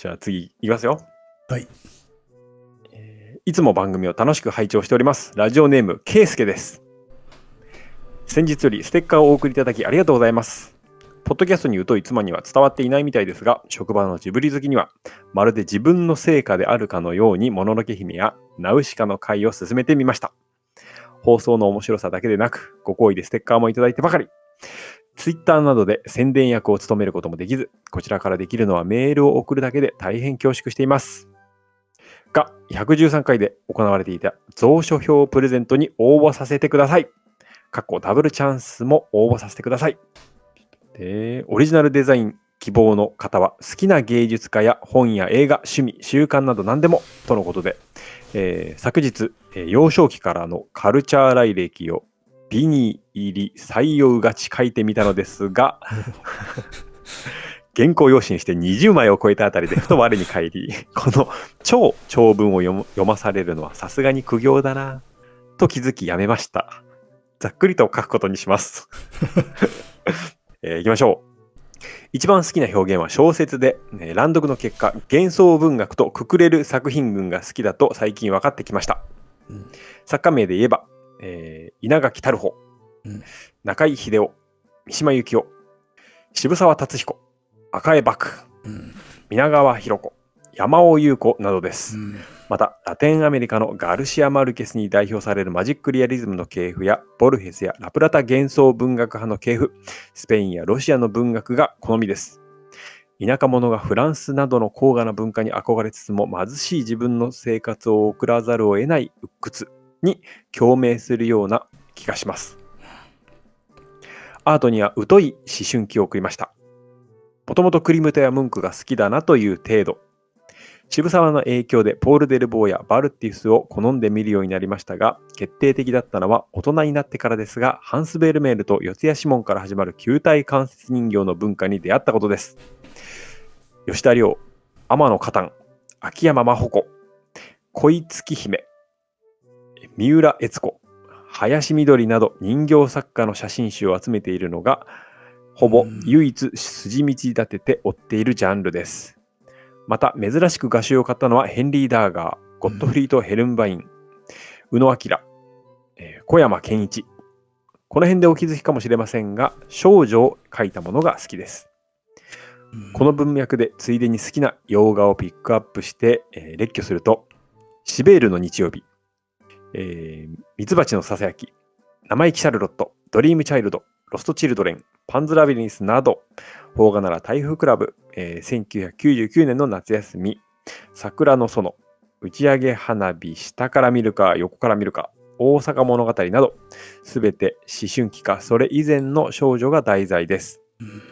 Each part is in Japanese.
じゃあ次いきますよ。はい。えーいつも番組を楽しく拝聴しております。ラジオネーム、ケイスケです。先日よりステッカーをお送りいただきありがとうございます。ポッドキャストに疎い妻には伝わっていないみたいですが、職場のジブリ好きには、まるで自分の成果であるかのように、もののけ姫やナウシカの回を進めてみました。放送の面白さだけでなく、ご好意でステッカーもいただいてばかり。ツイッターなどで宣伝役を務めることもできず、こちらからできるのはメールを送るだけで大変恐縮しています。が、113回で行われていた蔵書票プレゼントに応募させてください。過去ダブルチャンスも応募させてください。で、オリジナルデザイン希望の方は好きな芸術家や本や映画、趣味、習慣など何でもとのことで、えー昨日、えー幼少期からのカルチャー来歴を美に入り採用がち書いてみたのですが、原稿用紙にして20枚を超えたあたりでふと我に返り、この超長文を読む読まされるのはさすがに苦行だな、と気づきやめました。ざっくりと書くことにします。えー行きましょう。一番好きな表現は小説で、えー乱読の結果、幻想文学とくくれる作品群が好きだと最近分かってきました。うん作家名で言えば、えー稲垣太郎、うん中井秀夫、三島由紀夫、渋沢達彦、赤江幕、うん。皆川博子、山尾優子などです。うん。また、ラテンアメリカのガルシア・マルケスに代表されるマジックリアリズムの系譜や、ボルヘスやラプラタ幻想文学派の系譜、スペインやロシアの文学が好みです。田舎者がフランスなどの高雅な文化に憧れつつも貧しい自分の生活を送らざるを得ない鬱屈に共鳴するような気がします。アートには疎い思春期を送りました。もともとクリムトやムンクが好きだなという程度。渋沢の影響でポール・デルボーやバルティスを好んで見るようになりましたが、決定的だったのは大人になってからですが、ハンス・ベルメールと四谷指紋から始まる球体関節人形の文化に出会ったことです。吉田亮、天野花旦、秋山真帆子、恋月姫、三浦悦子、林みどりなど人形作家の写真集を集めているのが、ほぼ唯一筋道立てて追っているジャンルです。また、珍しく画集を買ったのはヘンリー・ダーガー、ゴットフリート・ヘルンバイン、宇野明、えー小山健一。この辺でお気づきかもしれませんが、少女を描いたものが好きです。この文脈でついでに好きな洋画をピックアップして、えー列挙すると、シベールの日曜日、えーミツバチのささやき、生意気シャルロット、ドリームチャイルド、ロストチルドレン、パンズラビリンスなど、邦画なら台風クラブ、えー1999年の夏休み、桜の園、打ち上げ花火、下から見るか、横から見るか、大阪物語など、すべて思春期か。それ以前の少女が題材です。うん。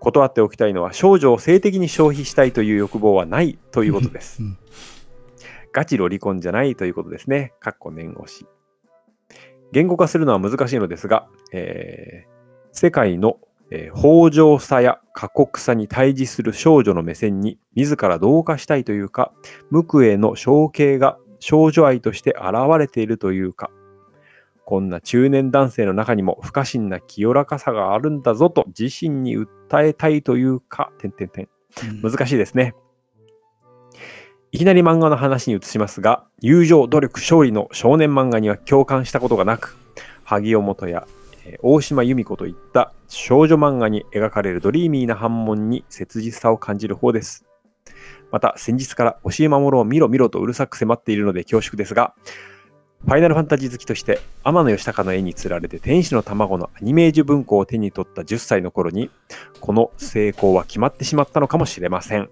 断っておきたいのは少女を性的に消費したいという欲望はないということです。うんガチロリコンじゃないということですね。かっこ念押し。言語化するのは難しいのですが、えー世界の、えー豊穣さや過酷さに対峙する少女の目線に自ら同化したいというか、無垢への象形が少女愛として現れているというか、こんな中年男性の中にも不可侵な清らかさがあるんだぞと自身に訴えたいというか、点々点。難しいですね。いきなり漫画の話に移しますが、友情、努力、勝利の少年漫画には共感したことがなく、萩尾本や、大島由美子といった少女漫画に描かれるドリーミーな反問に切実さを感じる方です。また、先日から教え守ろう見ろ見ろとうるさく迫っているので恐縮ですが、ファイナルファンタジー好きとして、天野義高の絵につられて天使の卵のアニメージュ文庫を手に取った10歳の頃に、この成功は決まってしまったのかもしれません。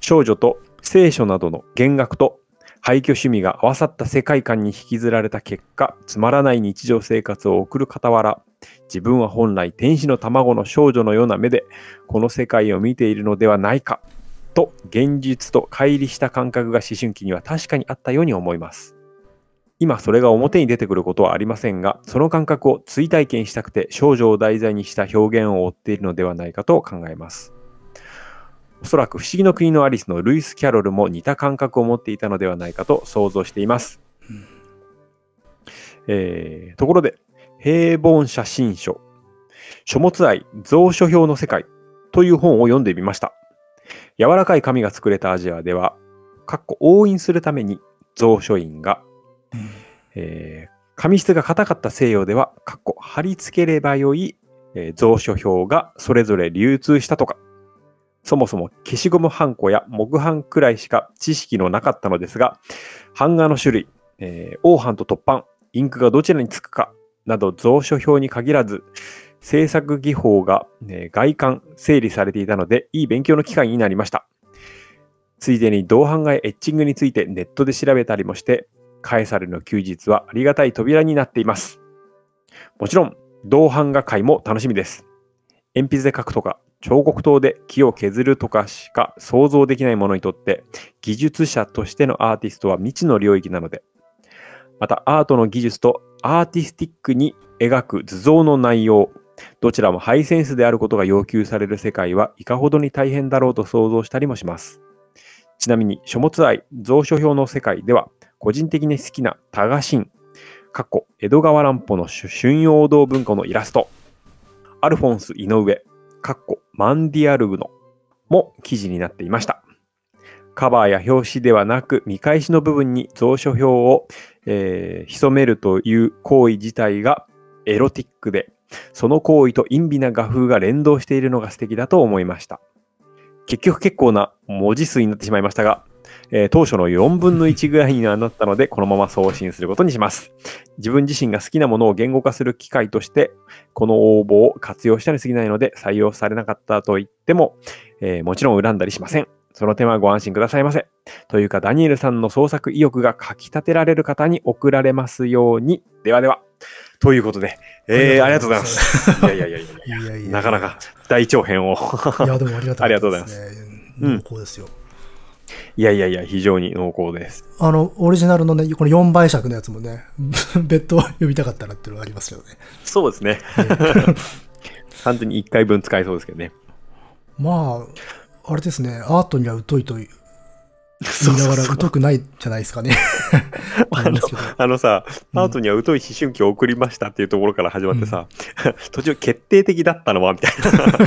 少女と聖書などの弦楽と廃墟趣味が合わさった世界観に引きずられた結果、つまらない日常生活を送る傍ら、自分は本来天使の卵の少女のような目で、この世界を見ているのではないか、と現実と乖離した感覚が思春期には確かにあったように思います。今それが表に出てくることはありませんが、その感覚を追体験したくて少女を題材にした表現を追っているのではないかと考えます。おそらく不思議の国のアリスのルイス・キャロルも似た感覚を持っていたのではないかと想像しています。うんえーところで、平凡写真書、書物愛、蔵書表の世界という本を読んでみました。柔らかい紙が作れたアジアでは、かっこ押印するために蔵書印が、えー紙質が硬かった西洋では、かっこ貼り付ければよい、えー蔵書表がそれぞれ流通したとか、そもそも消しゴムハンコや木版くらいしか知識のなかったのですが、版画の種類、えー、黄版と突版、インクがどちらにつくかなど蔵書表に限らず、制作技法が、えー外観整理されていたので、いい勉強の機会になりました。ついでに銅版画やエッチングについてネットで調べたりもして、カエサルの休日はありがたい扉になっています。もちろん、銅版画界も楽しみです。鉛筆で描くとか、彫刻刀で木を削るとかしか想像できないものにとって、技術者としてのアーティストは未知の領域なので、またアートの技術とアーティスティックに描く図像の内容、どちらもハイセンスであることが要求される世界はいかほどに大変だろうと想像したりもします。ちなみに書物愛、蔵書表の世界では、個人的に好きな多賀神、かっこ江戸川乱歩の春陽堂文庫のイラスト、アルフォンス井上、かっこマンディアルグのも記事になっていました。カバーや表紙ではなく見返しの部分に蔵書表を、えー潜めるという行為自体がエロティックで、その行為と陰微な画風が連動しているのが素敵だと思いました。結局結構な文字数になってしまいましたが、えー当初の4分の1ぐらいにはなったので、このまま送信することにします。自分自身が好きなものを言語化する機会として、この応募を活用したに過ぎないので、採用されなかったと言っても、えーもちろん恨んだりしません。その点はご安心くださいませ。というか、ダニエルさんの創作意欲がかき立てられる方に送られますように。ではでは。ということで、えー、ありがとうございます。いやいやいやいやなかなか大長編を。いや、でもありがたい、ありがとうございますす。うん濃厚ですよ。いやいやいや、非常に濃厚です。あの、オリジナルのね、この4倍尺のやつもね、別途読みたかったらっていうのがありますよね。そうですね。完全に1回分使えそうですけどね。まあ、あれですね、アートには疎いと 言いながら疎くないじゃないですかね。あのさ、うんアートには疎い思春期を送りましたっていうところから始まってさ、途中決定的だったのはみたいな。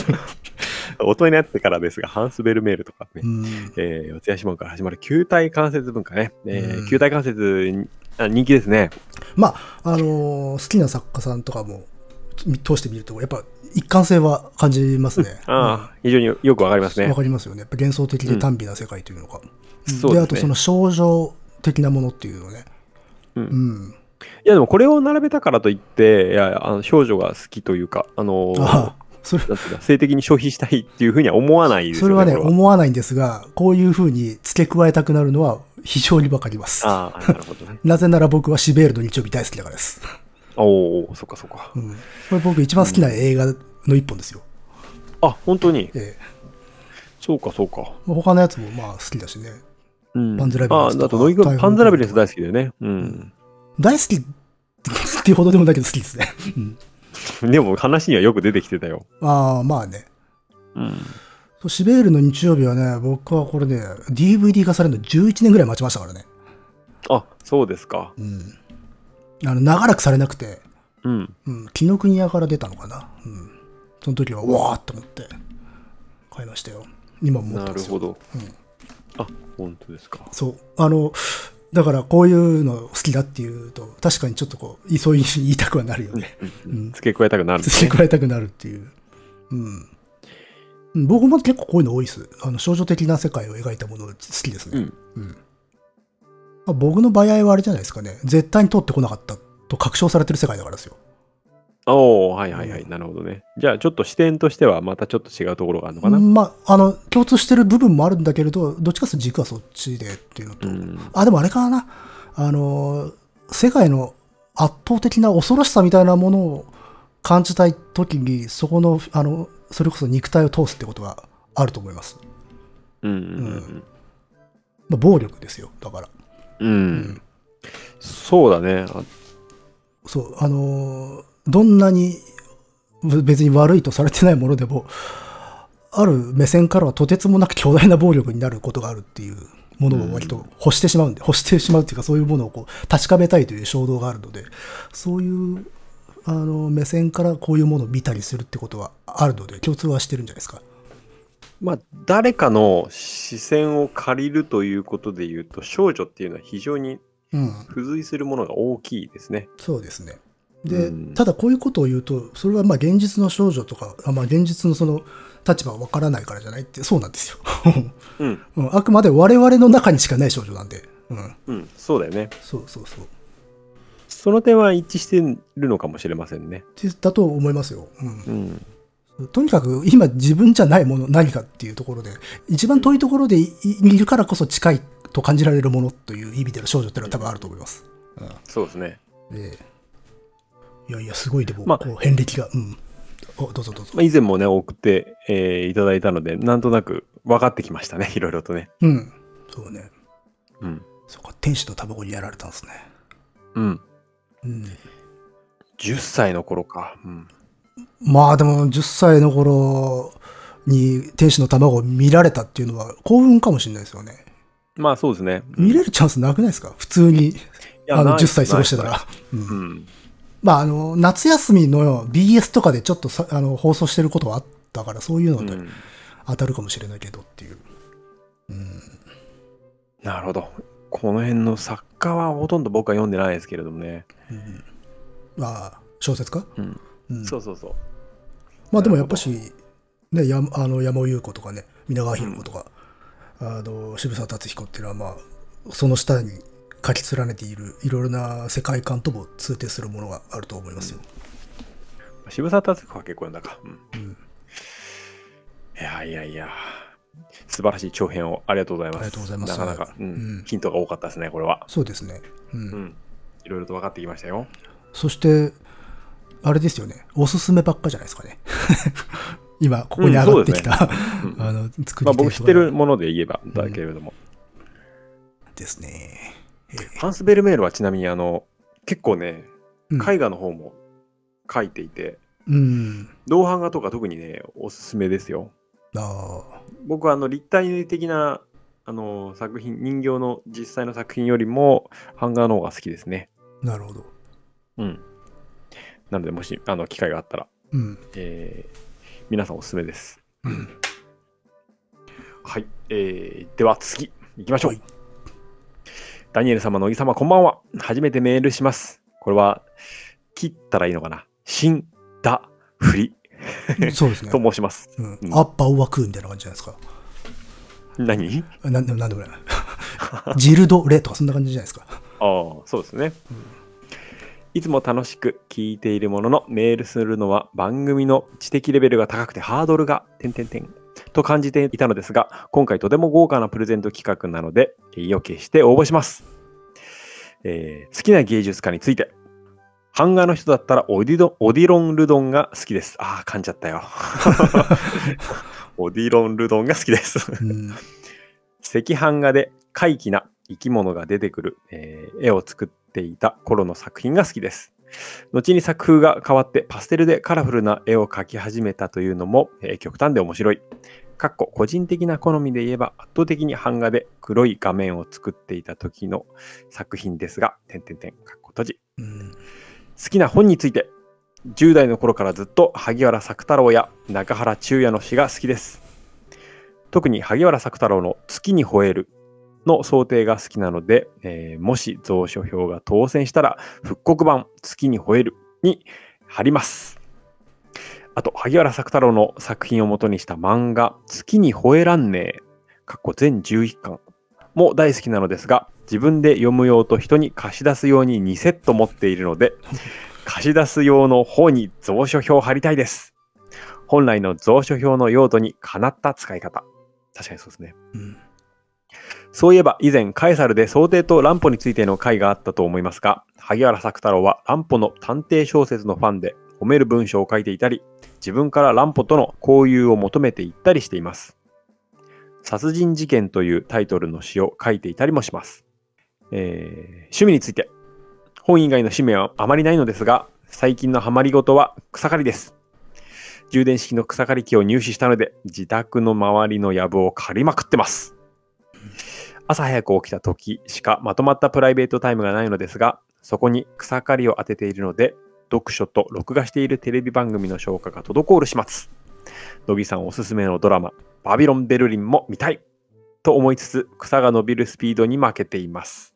大人になってからですが、ハンスベルメールとかね、うんえー、四谷指紋から始まる球体関節文化ね、えーうん球体関節人気ですね。まあ、あのー好きな作家さんとかも通してみると、やっぱ一貫性は感じますね。ああ、非常によよくわかりますわ、ね。かりますよね。やっぱ幻想的で短美な世界というのが。そうですねあとその症状的なものっていうのね。うんうん。いや、でもこれを並べたからといって、いや、あの少女が好きというか、あのーそれ性的に消費したいっていうふうには思わないですよね。それはね、こ思わないんですが、こういうふうに付け加えたくなるのは非常にわかります。ああ、なるほどね。なぜなら僕はシベールの日曜日大好きだからです。おお、そっかそっか。うん。これ僕一番好きな映画の一本ですよ。あ、本当に？ええそうかそうか。まあ他のやつもまあ好きだしね。うん。パンズラビリンスあ、あと、パンズラビリンス大好きだよね。うん。大好きっていうほどでもないけど好きですね。うん、でも、話にはよく出てきてたよ。ああ、まあね。うん。そうシベールの日曜日はね、僕はこれね、DVD 化されるの11年ぐらい待ちましたからね。あ、そうですか。うん。あの、長らくされなくて、うん。うん、紀ノ国屋から出たのかな。うん。その時は、うわーっと思って、買いましたよ。今も。なるほど。うんあ、本当ですか。そう。あの、だからこういうの好きだっていうと、確かにちょっとこう、そういう言いたくはなるよね。うん付け加えたくなるね。付け加えたくなるっていう。うん。うん僕も結構こういうの多いです。あの、少女的な世界を描いたもの好きですね。うん。うん。まあ、僕の場合はあれじゃないですかね。絶対に通ってこなかったと確証されてる世界だからですよ。おおはいはいはい。なるほどね。じゃあ、ちょっと視点としては、またちょっと違うところがあるのかな？まあ、あの、共通してる部分もあるんだけれど、どっちかというと軸はそっちでっていうのと、うん。あ、でもあれかな。あの、世界の圧倒的な恐ろしさみたいなものを感じたいときに、そこの、あの、それこそ肉体を通すってことがあると思います。うんうんまあ、暴力ですよ。だから。うん。うん。そうだね。あそう、あの、どんなにぶ別に悪いとされてないものでも、ある目線からはとてつもなく巨大な暴力になることがあるっていうものを割と欲してしまうんで、欲してしまうっていうか、そういうものをこう確かめたいという衝動があるので、そういうあの目線からこういうものを見たりするってことはあるので、共通はしてるんじゃないですか？まあ、誰かの視線を借りるということで言うと、少女っていうのは非常にうん。付随するものが大きいですね。そうですね。で、うんただこういうことを言うと、それはまあ現実の少女とか、あまあ現実のその立場がわからないからじゃないって、そうなんですよ。うん、うん、あくまで我々の中にしかない少女なんで。うん。うん、そうだよね。そうそうそう。その点は一致してるのかもしれませんね。でだと思いますよ。うんうん、とにかく今自分じゃないもの何かっていうところで一番遠いところでいいるからこそ近いと感じられるものという意味での少女っていうのは多分あると思います。そうですね。ええいやいやすごいでも、まあこう遍歴が、うん、おどうぞどうぞ。まあ、以前もね、送って、えーいただいたので、なんとなく分かってきましたね、いろいろとね。うん、そうね。うん。そうか天使と卵にやられたんですね。うん。うん、10歳の頃か。うん。まあでも10歳の頃に天使の卵を見られたっていうのは幸運かもしれないですよね。まあそうですね。見れるチャンスなくないですか？普通にあのやない10歳過ごしてたら。うんうん。まあ、あの、夏休みの BS とかでちょっとさあの放送してることはあったから、そういうのにうん。当たるかもしれないけどっていう。なるほど。この辺の作家はほとんど僕は読んでないですけれどもね。まあ、小説か、うん。うん、そうそうそう。まあでもやっぱし、ね、やあの山尾優子とかね、皆川博子とか、あの渋沢達彦っていうのは、まあ、その下に書き連ねているいろいろな世界観とも通底するものがあると思いますよ。渋沢達子は結構読んだか。うん。うんいやいやいや。素晴らしい長編をありがとうございます。ありがとうございますなかなか、うんうんヒントが多かったですね、これは。そうですね。うんうん。いろいろと分かってきましたよ。そして、あれですよね、おすすめばっかじゃないですかね。今、ここに上がってきた、うん あの作まあり手僕知ってるもので言えばだけれども。ですね。ハンス・ベルメールはちなみにあの、結構ね、うん絵画の方も書いていて、うん。銅版画とか特にね、おすすめですよ。あ僕はあの立体的なあの作品、人形の実際の作品よりも版画の方が好きですね。あ、なるほど。うん。なので、もしあの機会があったら、うん。えー皆さんおすすめです。はい。えーでは次、行きましょう。はいダニエル様のおぎ様、こんばんは。初めてメールします。これは、切ったらいいのかな？死んだふりそうですね。と申します。うんうんアッパーオワクーみたいな感じじゃないですか。何？あなんでなんでもない。ジルド・レとかそんな感じじゃないですか。ああ、そうですね。いつも楽しく聞いているものの、メールするのは番組の知的レベルが高くてハードルが、点々点と感じていたのですが、今回とても豪華なプレゼント企画なので、意を決して応募します。えー好きな芸術家について。版画の人だったらオディドオディロン・ルドンが好きです。ああ、噛んじゃったよ。オディロン・ルドンが好きです。うん。赤版画で怪奇な生き物が出てくる、えー絵を作っていた頃の作品が好きです。後に作風が変わってパステルでカラフルな絵を描き始めたというのも、えー極端で面白い。かっこ個人的な好みで言えば圧倒的に版画で黒い画面を作っていた時の作品ですが、点々点、かっこ閉じ。うん。好きな本について10代の頃からずっと萩原作太郎や中原中也の詩が好きです特に萩原作太郎の「月に吠える」の想定が好きなので、えーもし蔵書票が当選したら復刻版「月に吠える」に貼りますあと萩原作太郎の作品を元にした漫画「月に吠えらんねえ」かっこ全11巻。も大好きなのですが自分で読む用と人に貸し出すように2セット持っているので 貸し出す用の方に蔵書表を貼りたいです。本来の蔵書表の用途にかなった使い方。確かにそうですね。うん。そういえば以前カエサルで想定と乱歩についての回があったと思いますが萩原作太郎は乱歩の探偵小説のファンで褒める文章を書いていたり自分から乱歩との交友を求めていったりしています。殺人事件というタイトルの詩を書いていたりもします、えー趣味について。本以外の趣味はあまりないのですが最近のハマりごとは草刈りです。充電式の草刈り機を入手したので自宅の周りの藪を刈りまくってます。朝早く起きた時しかまとまったプライベートタイムがないのですがそこに草刈りを当てているので読書と録画しているテレビ番組の消化が滞る始末乃木さんおすすめのドラマ、バビロン・ベルリンも見たいと思いつつ、草が伸びるスピードに負けています。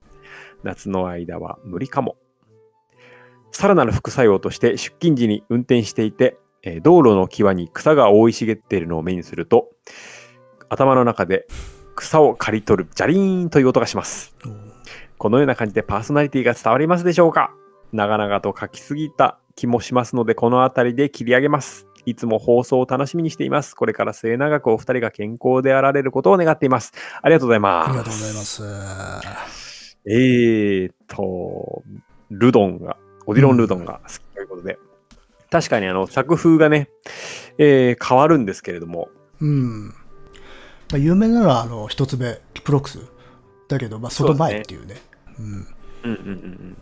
夏の間は無理かも。さらなる副作用として出勤時に運転していて、えー道路の際に草が生い茂っているのを目にすると、頭の中で草を刈り取るジャリーンという音がします。このような感じでパーソナリティが伝わりますでしょうか？長々と書きすぎた気もしますので、この辺りで切り上げます。いつも放送を楽しみにしています。これから末永くお二人が健康であられることを願っています。ありがとうございます。ありがとうございます。えーと、ルドンが、オディロン・ルドンが好きということで、確かにあの作風がね、えー変わるんですけれども、うん。まあ、有名なのは、あの、一つ目、キプロックス。だけど、まあ、その前っていうね。うん。うんうんうんうん。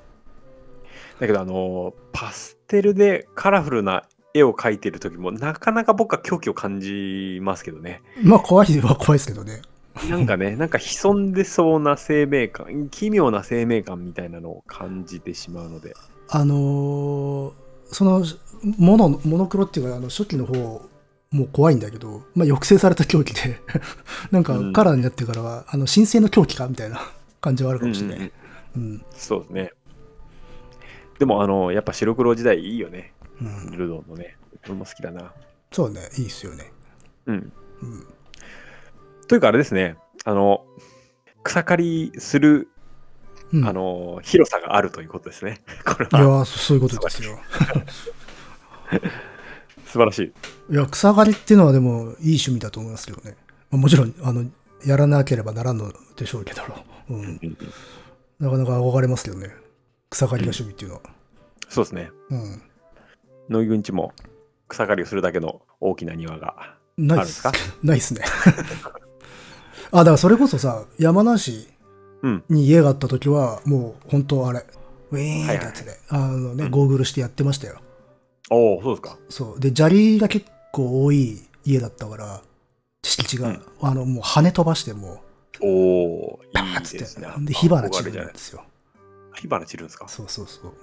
だけどあの、パステルでカラフルな絵を描いてる時も、なかなか僕は狂気を感じますけどね。まあ、怖いは怖いですけどね。なんかね、なんか潜んでそうな生命感、奇妙な生命感みたいなのを感じてしまうので。あのーその、モノ、モノクロっていうか、あの、初期の方、もう怖いんだけど、まあ、抑制された狂気で、なんかうんカラーになってからは、あの、神聖の狂気かみたいな感じはあるかもしれない。うんうんうん。そうですね。でも、あの、やっぱ白黒時代いいよね。うん。ルドンのね。俺も好きだな。そうね、いいっすよね。うん。うん。というかあれですね、あの、草刈りする、うん、あの、広さがあるということですね。これいやそういうことですよ。素晴らしい。いや、草刈りっていうのはでもいい趣味だと思いますけどね。まあ、もちろん、あの、やらなければならんのでしょうけど、うんなかなか憧れますけどね。草刈りが趣味っていうのは。そうですね。うん。野木くんちも草刈りをするだけの大きな庭がないっあるんですか？ないっすね。あ、だからそれこそさ、山梨うん。に家があった時は、もう本当あれ、ウィーンってやつで、あのね、うんゴーグルしてやってましたよ。おお、そうですか。そう。で、砂利が結構多い家だったから、敷地が、うんあの、もう跳ね飛ばしてもおお、う、パいーッつっていですね。、で、火花散る憧れじゃないんですよ。火花散るんですか？そうそうそう。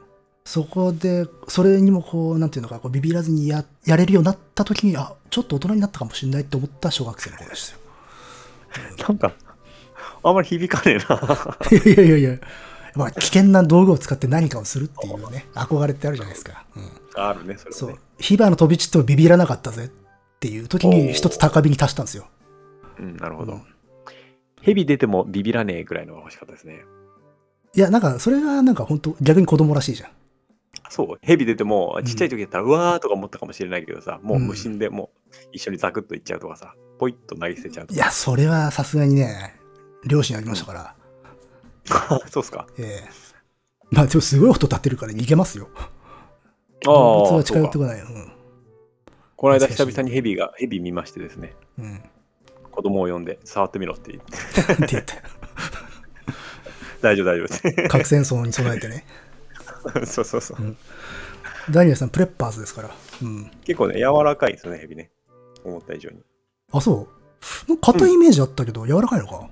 そこで、それにもこう、なんていうのか、こうビビらずにややれるようになった時に、あ、ちょっと大人になったかもしれないって思った小学生の頃でしたよ。なんか、あんまり響かねえな。いやいやいやいや、まあ、危険な道具を使って何かをするっていうね、憧れってあるじゃないですか。うん、あるね、それそう。火花飛び散ってもビビらなかったぜっていう時に一つ高火に達したんですよ。うん、なるほどうん。蛇出てもビビらねえぐらいのが欲しかったですね。いや、なんか、それがなんか本当逆に子供らしいじゃん。そう、蛇出ても、んちっちゃい時だったら、うわーとか思ったかもしれないけどさ、もう無心でもう一緒にザクッといっちゃうとかさ、ポイッと投げ捨てちゃうとか。いや、それはさすがにね、両親ありましたから。そうっすか。ええまあ、でもすごい音立ってるから逃げますよ。あ動物はあ、そうか近寄ってこないよ。この間久々に蛇が、蛇見ましてですね、うん。うん。子供を呼んで触ってみろって言って、って言って。大丈夫大丈夫。核戦争に備えてね。そうそうそう。ダニエルさん、プレッパーズですから。うん。結構ね、柔らかいですよね、蛇ね。思った以上に。あ、そう？硬いイメージあったけど、柔らかいのか？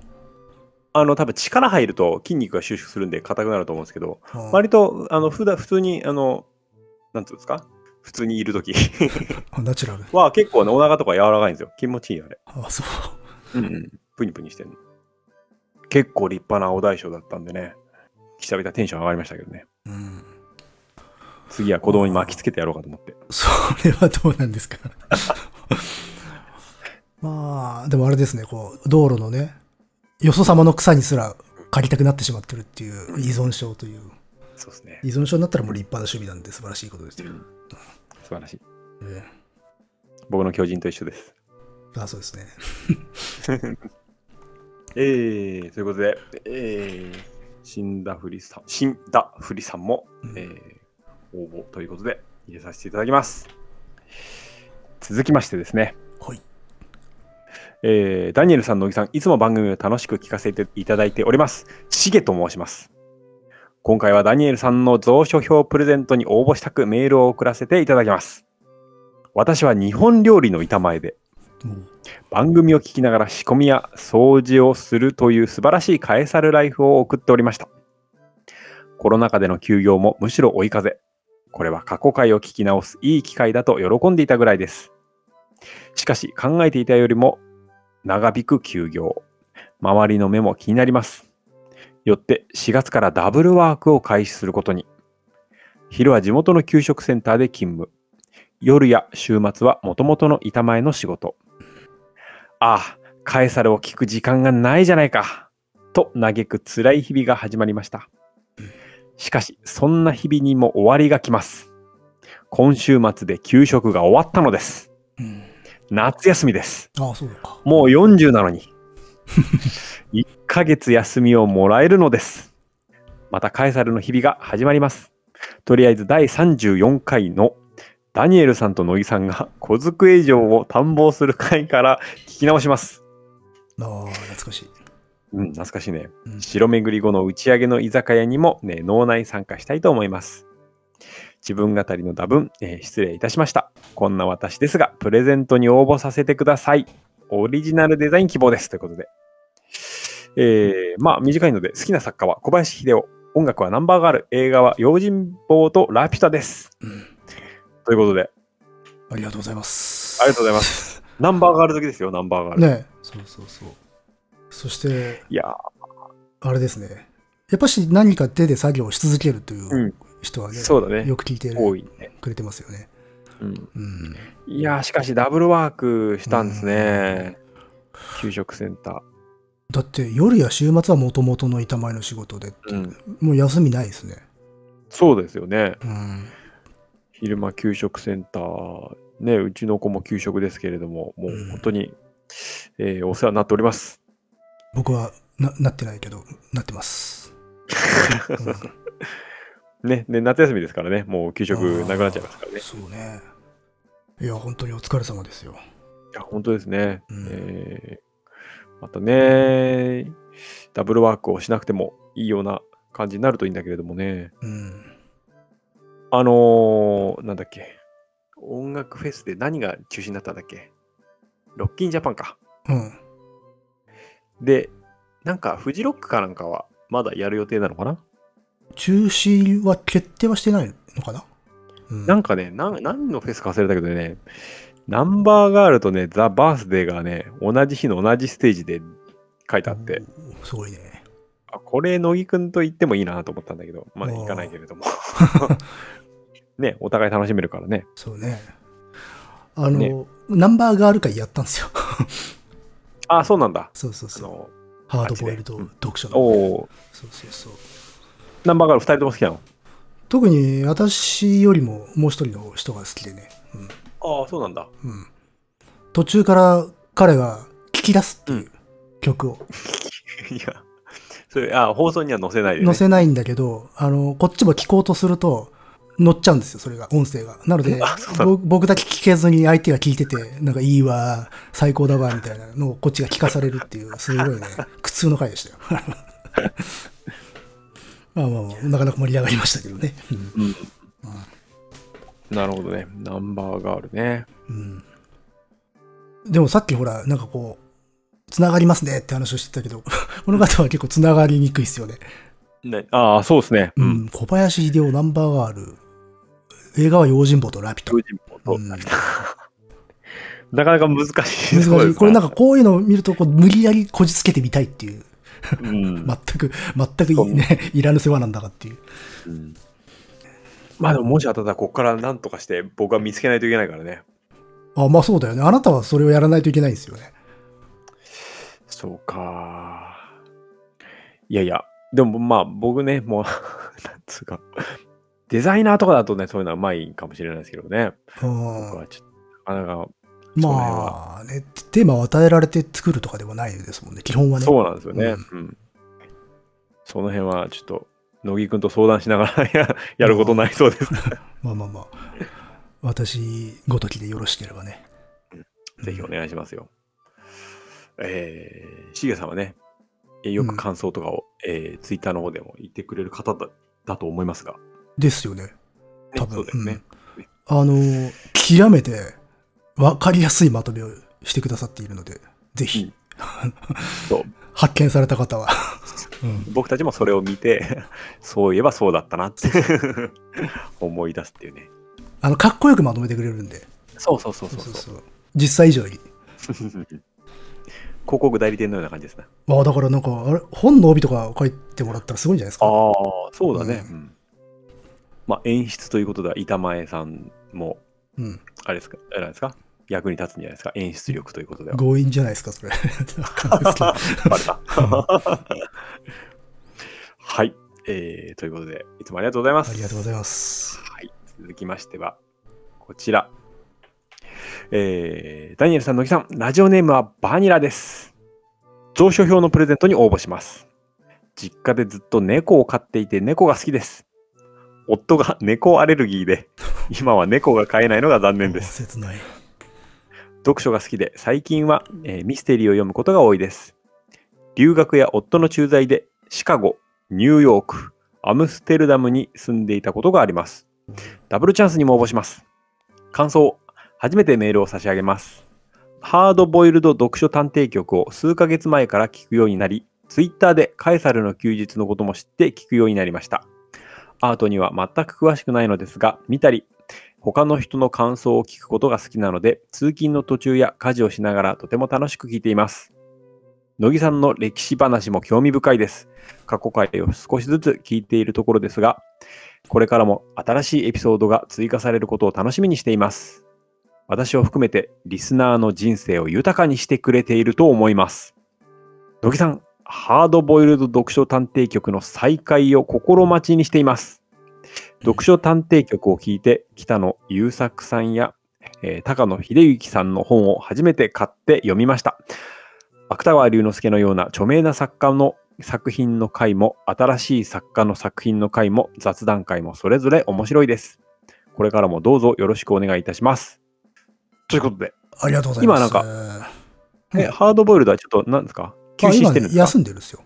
あの、多分力入ると筋肉が収縮するんで硬くなると思うんですけど、うん割と、あの、普段、普通に、あの、なんつうんですか？普通にいるとき あナチュラル。は結構ね、お腹とか柔らかいんですよ。気持ちいいよ、あれ。あ、そう。うんうん。プニプニしてるの。結構立派なお大将だったんでね、久々テンション上がりましたけどね。うん。次は子供に巻きつけてやろうかと思って。それはどうなんですか？まあ、でもあれですね、こう、道路のね、よそ様の草にすら借りたくなってしまってるっていう依存症という。そうですね。依存症になったらもう立派な趣味なんで素晴らしいことですよ。うん素晴らしい。え僕の巨人と一緒です。えあ、そうですね。えー、ということで、えー、死んだふりさん、死んだふりさんも、うんえー、応募ということで入れさせていただきます。続きましてですね、はい。えーダニエルさん、乃木さん、いつも番組を楽しく聞かせていただいております。しげと申します。今回はダニエルさんの蔵書票プレゼントに応募したくメールを送らせていただきます。私は日本料理の板前で、番組を聞きながら仕込みや掃除をするという素晴らしいカエサルライフを送っておりました。コロナ禍での休業もむしろ追い風。これは過去回を聞き直すいい機会だと喜んでいたぐらいです。しかし考えていたよりも長引く休業。周りの目も気になります。よって4月からダブルワークを開始することに。昼は地元の給食センターで勤務。夜や週末は元々の板前の仕事。ああ、カエサルを聞く時間がないじゃないか。と嘆く辛い日々が始まりました。しかし、そんな日々にも終わりが来ます。今週末で給食が終わったのです。うん。夏休みです。ああ、そうか。もう40なのに。1ヶ月休みをもらえるのです。またカエサルの日々が始まります。とりあえず第34回のダニエルさんと乃木さんが小机城を探訪する回から聞き直します。ああ、懐かしい。うん、懐かしいね。うん白巡り後の打ち上げの居酒屋にも、ね、脳内参加したいと思います。自分語りの多分、えー失礼いたしました。こんな私ですが、プレゼントに応募させてください。オリジナルデザイン希望です。ということで。えーまあ、短いので、好きな作家は小林秀夫。音楽はナンバーガール。映画は用心棒とラピュタです。うん。ということで、ありがとうございます。ありがとうございます。ナンバーガール好きですよ、ナンバーガール。ねそうそうそう。そして、いやあれですね。やっぱし何か手で作業をし続けるといううん人はね、そうだねよく聞いて多いね。くれてますよね。うんうん。いやーしかしダブルワークしたんですね。給食センタだって夜や週末はもともとの板前の仕事で、ー。うん。もう休みないですね。そうですよね。うん。昼間給食センター。ね、うちの子も給食ですけれども、もう本当に、えーお世話になっております。僕はななってないけど、なってます。ね、ね、夏休みですからね、もう給食なくなっちゃいますからね。いそうね。いや、本当にお疲れ様ですよ。や、本当ですね。うんえーまたね、ダブルワークをしなくてもいいような感じになるといいんだけれどもね。うん。あのーなんだっけ。音楽フェスで何が中止になったんだっけロッキンジャパンか。うん。で、なんかフジロックかなんかはまだやる予定なのかな、中止は決定はしてないのかな、うん、なんかねなん、何のフェスか忘れたけどね、ナンバーガールとね、ザ・バースデーがね、同じ日の同じステージで書いてあって、おすごいね。あこれ、乃木くんと言ってもいいなと思ったんだけど、まだおー行かないけれども。ね、お互い楽しめるからね。そうね。あの、ねナンバーガール会やったんですよ。あ、そうなんだ。そうそうそう。ハードボイルドうん読書の。おおそうそうそう。ナンバーガール2人とも好きなの？特に私よりももう一人の人が好きでね。ああ、そうなんだ。うん。うん、途中から彼が聞き出すっていう曲を いや、それ、あ放送には載せないで、ね。載せないんだけど、あの、こっちも聞こうとすると、乗っちゃうんですよ、それが、音声が。なので 僕だけ聞けずに相手が聞いてて、なんかいいわ、最高だわ、みたいなのをこっちが聞かされるっていう、すごいね、苦痛の回でしたよ。まあまあまあ、なかなか盛り上がりましたけどね。うん。なるほどね。ナンバーガールね。うんでもさっきほら、なんかこう、つながりますねって話をしてたけど、この方は結構つながりにくいですよね。ねああ、そうですね。う。ん、小林秀夫ナンバーガール、映画は用心棒とラピュタ。用心棒とうん なかなか難しい難しいこれなんかこういうのを見るとこう無理やりこじつけてみたいっていう、うん 全く、全くいいね、いらぬ世話なんだかっていう。うんまあでももしあったらここから何とかして僕は見つけないといけないからね。あ、まあそうだよね。あなたはそれをやらないといけないんですよね。そうか。いやいや、でもまあ僕ね、もう、なんつうか、デザイナーとかだとね、そういうのはうまいかもしれないですけどね。うん僕はちょっと、なかなか、まあね、テーマを与えられて作るとかではないですもんね、基本はね。そうなんですよね。うん。その辺はちょっと、乃木くんと相談しながらや やることになりそうです。まあまあまあ。私ごときでよろしければね。ぜひお願いしますよ。えー、しげさんはね、えーよく感想とかを、えー、ツイッターの方でも言ってくれる方だだと思いますが、ね、ですよね。多分そうですね。あの、極めて分かりやすいまとめをしてくださっているので、ぜひ、そう 発見された方は。う ん僕たちもそれを見て、そういえばそうだったなって思い出すっていうね。あの、かっこよくまとめてくれるんで。そうそうそうそうそう。実際以上に。広告代理店のような感じですね。ああ、だからなんか、あれ、本の帯とか書いてもらったらすごいんじゃないですか？ああ、そうだね。ううんまあ、演出ということでは、板前さんも、うん。あれですか、あれですか？役に立つんじゃないですか？演出力ということでは。強引じゃないですか、それ。バレた。はい、えー。ということで、いつもありがとうございます。ありがとうございます。はい、続きましては、こちら。えー、ダニエルさん、乃木さん、ラジオネームはバニラです。蔵書票のプレゼントに応募します。実家でずっと猫を飼っていて猫が好きです。夫が猫アレルギーで、今は猫が飼えないのが残念です。切ない。読書が好きで、最近は、えーミステリーを読むことが多いです。留学や夫の駐在でシカゴ、ニューヨーク、アムステルダムに住んでいたことがあります。ダブルチャンスにも応募します。感想、初めてメールを差し上げます。ハードボイルド読書探偵局を数ヶ月前から聞くようになり、ツイッターでカエサルの休日のことも知って聞くようになりました。アートには全く詳しくないのですが、見たり、他の人の感想を聞くことが好きなので、通勤の途中や家事をしながらとても楽しく聞いています。乃木さんの歴史話も興味深いです。過去回を少しずつ聞いているところですが、これからも新しいエピソードが追加されることを楽しみにしています。私を含めてリスナーの人生を豊かにしてくれていると思います。乃木さん、ハードボイルド読書探偵局の再開を心待ちにしています。読書探偵局を聞いて、北野優作さんや、えー高野秀之さんの本を初めて買って読みました。芥川龍之介のような著名な作家の作品の回も、新しい作家の作品の回も、雑談回もそれぞれ面白いです。これからもどうぞよろしくお願いいたします。ということで、ありがとうございます。今なんかかえハードボイルドはちょっと何ですか？休止してるんですか？休んでるんですよ。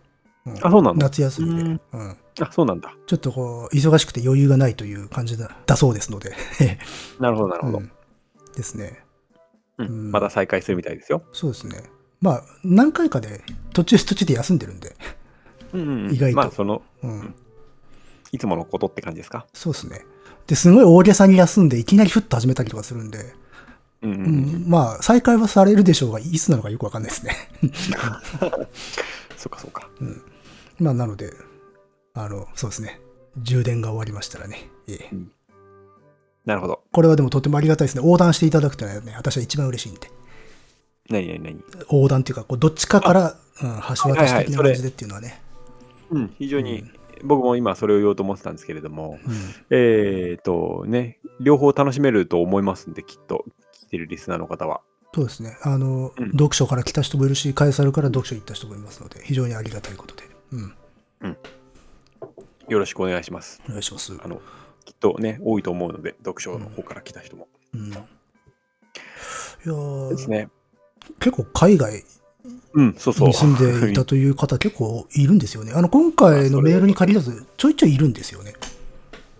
うんあ、そうなんだ。夏休みで、うんうんあ、そうなんだ。ちょっとこう、忙しくて余裕がないという感じだだそうですので。なるほど、なるほど。うんですね。うんうんまだ再開するみたいですよ。そうですね。まあ、何回かで途中途中で休んでるんで。うんうんうん意外とまあ、その、うん。いつものことって感じですか？そうですね。で、すごい大げさに休んで、いきなりふっと始めたりとかするんで、うんうんううんん、まあ、再開はされるでしょうが、いつなのかよくわかんないですね。そっかそっか。まあ、なので、あの、そうですね。充電が終わりましたらね。ええなるほど。これはでもとてもありがたいですね。横断していただくというのはね、私は一番嬉しいんで。何何何？横断っていうか、こうどっちかから、うん、橋渡し的な感じでっていうのはね。うん、非常に、僕も今それを言おうと思ってたんですけれども、うんえっ、とね、両方楽しめると思いますんで、きっと、てるリスナーの方は。そうですね。あの、うん読書から来た人もいるし、カエサルから読書行った人もいますので、非常にありがたいことで。うん。よろしくお願いします。お願いします。あの、きっとね、多いと思うので、読書の方から来た人も。うん。いやーですね。結構海外うん、そうそう。に住んでいたという方 結構いるんですよね。あの、今回のメールに限らず、ちょいちょいいるんですよね。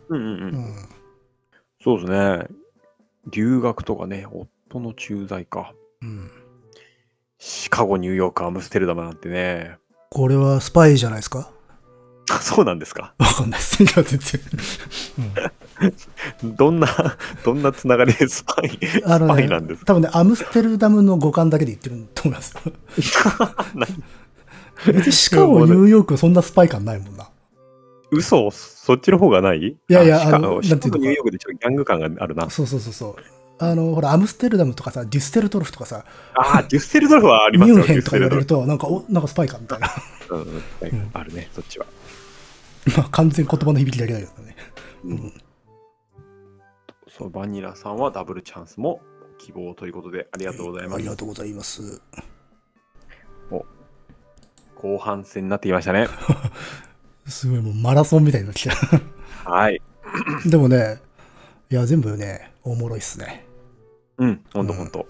うんうんう。うんん。そうですね。留学とかね、夫の駐在か。うん。シカゴ、ニューヨーク、アムステルダムなんてね。これはスパイじゃないですか？あ そうなんですか？わかんないです。いや、全然。どんな、どんなつながりでスパイ、スあのねパイなんですか？多分ね、アムステルダムの五感だけで言ってると思います よ。別にシカゴ、ニューヨーク、そんなスパイ感ないもんな。嘘？そっちの方がない？いやいやあのなんていうのニューヨークでちょっとギャング感があるな。そうそうそうそう。あの、ほら、アムステルダムとかさ、デュッセルトルフとかさ、ああ、デュッセルドルフはありますよ、ミュンヘンとか言われると、なんか、お、なんかスパイかみたいな。うんうんあるね、そっちは。まあ、完全言葉の響きだけだけどね。うんそう、バニラさんはダブルチャンスも希望ということで、ありがとうございますあり。がとうございます。後半戦になってきましたね。すごい、もうマラソンみたいになってきた。はい。でもね、いや、全部ね、おもろいっすね。うん、ほんとほんと。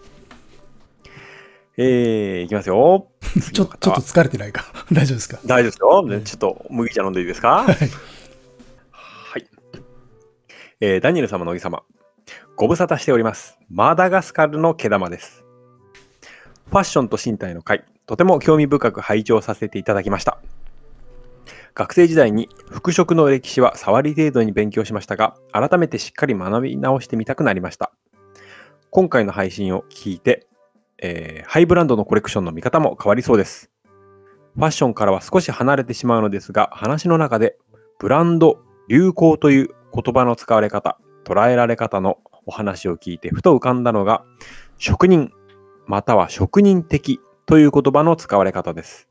えー、いきますよ。ちょちょっと疲れてないか？大丈夫ですか？大丈夫ですよ。ねちょっと麦茶飲んでいいですか？はい。えーダニエル様のおぎ様。ご無沙汰しております。マダガスカルの毛玉です。ファッションと身体の会、とても興味深く拝聴させていただきました。学生時代に服飾の歴史は触り程度に勉強しましたが、改めてしっかり学び直してみたくなりました。今回の配信を聞いて、えーハイブランドのコレクションの見方も変わりそうです。ファッションからは少し離れてしまうのですが、話の中でブランド、流行という言葉の使われ方、捉えられ方のお話を聞いてふと浮かんだのが、職人、または職人的という言葉の使われ方です。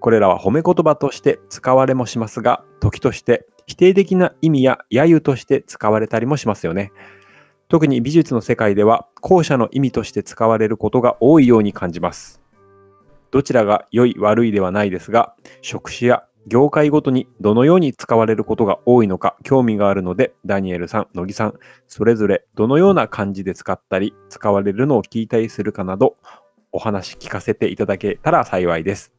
これらは褒め言葉として使われもしますが、時として否定的な意味や揶揄として使われたりもしますよね。特に美術の世界では後者の意味として使われることが多いように感じます。どちらが良い悪いではないですが、職種や業界ごとにどのように使われることが多いのか興味があるので、ダニエルさん、乃木さん、それぞれどのような感じで使ったり、使われるのを聞いたりするかなど、お話聞かせていただけたら幸いです。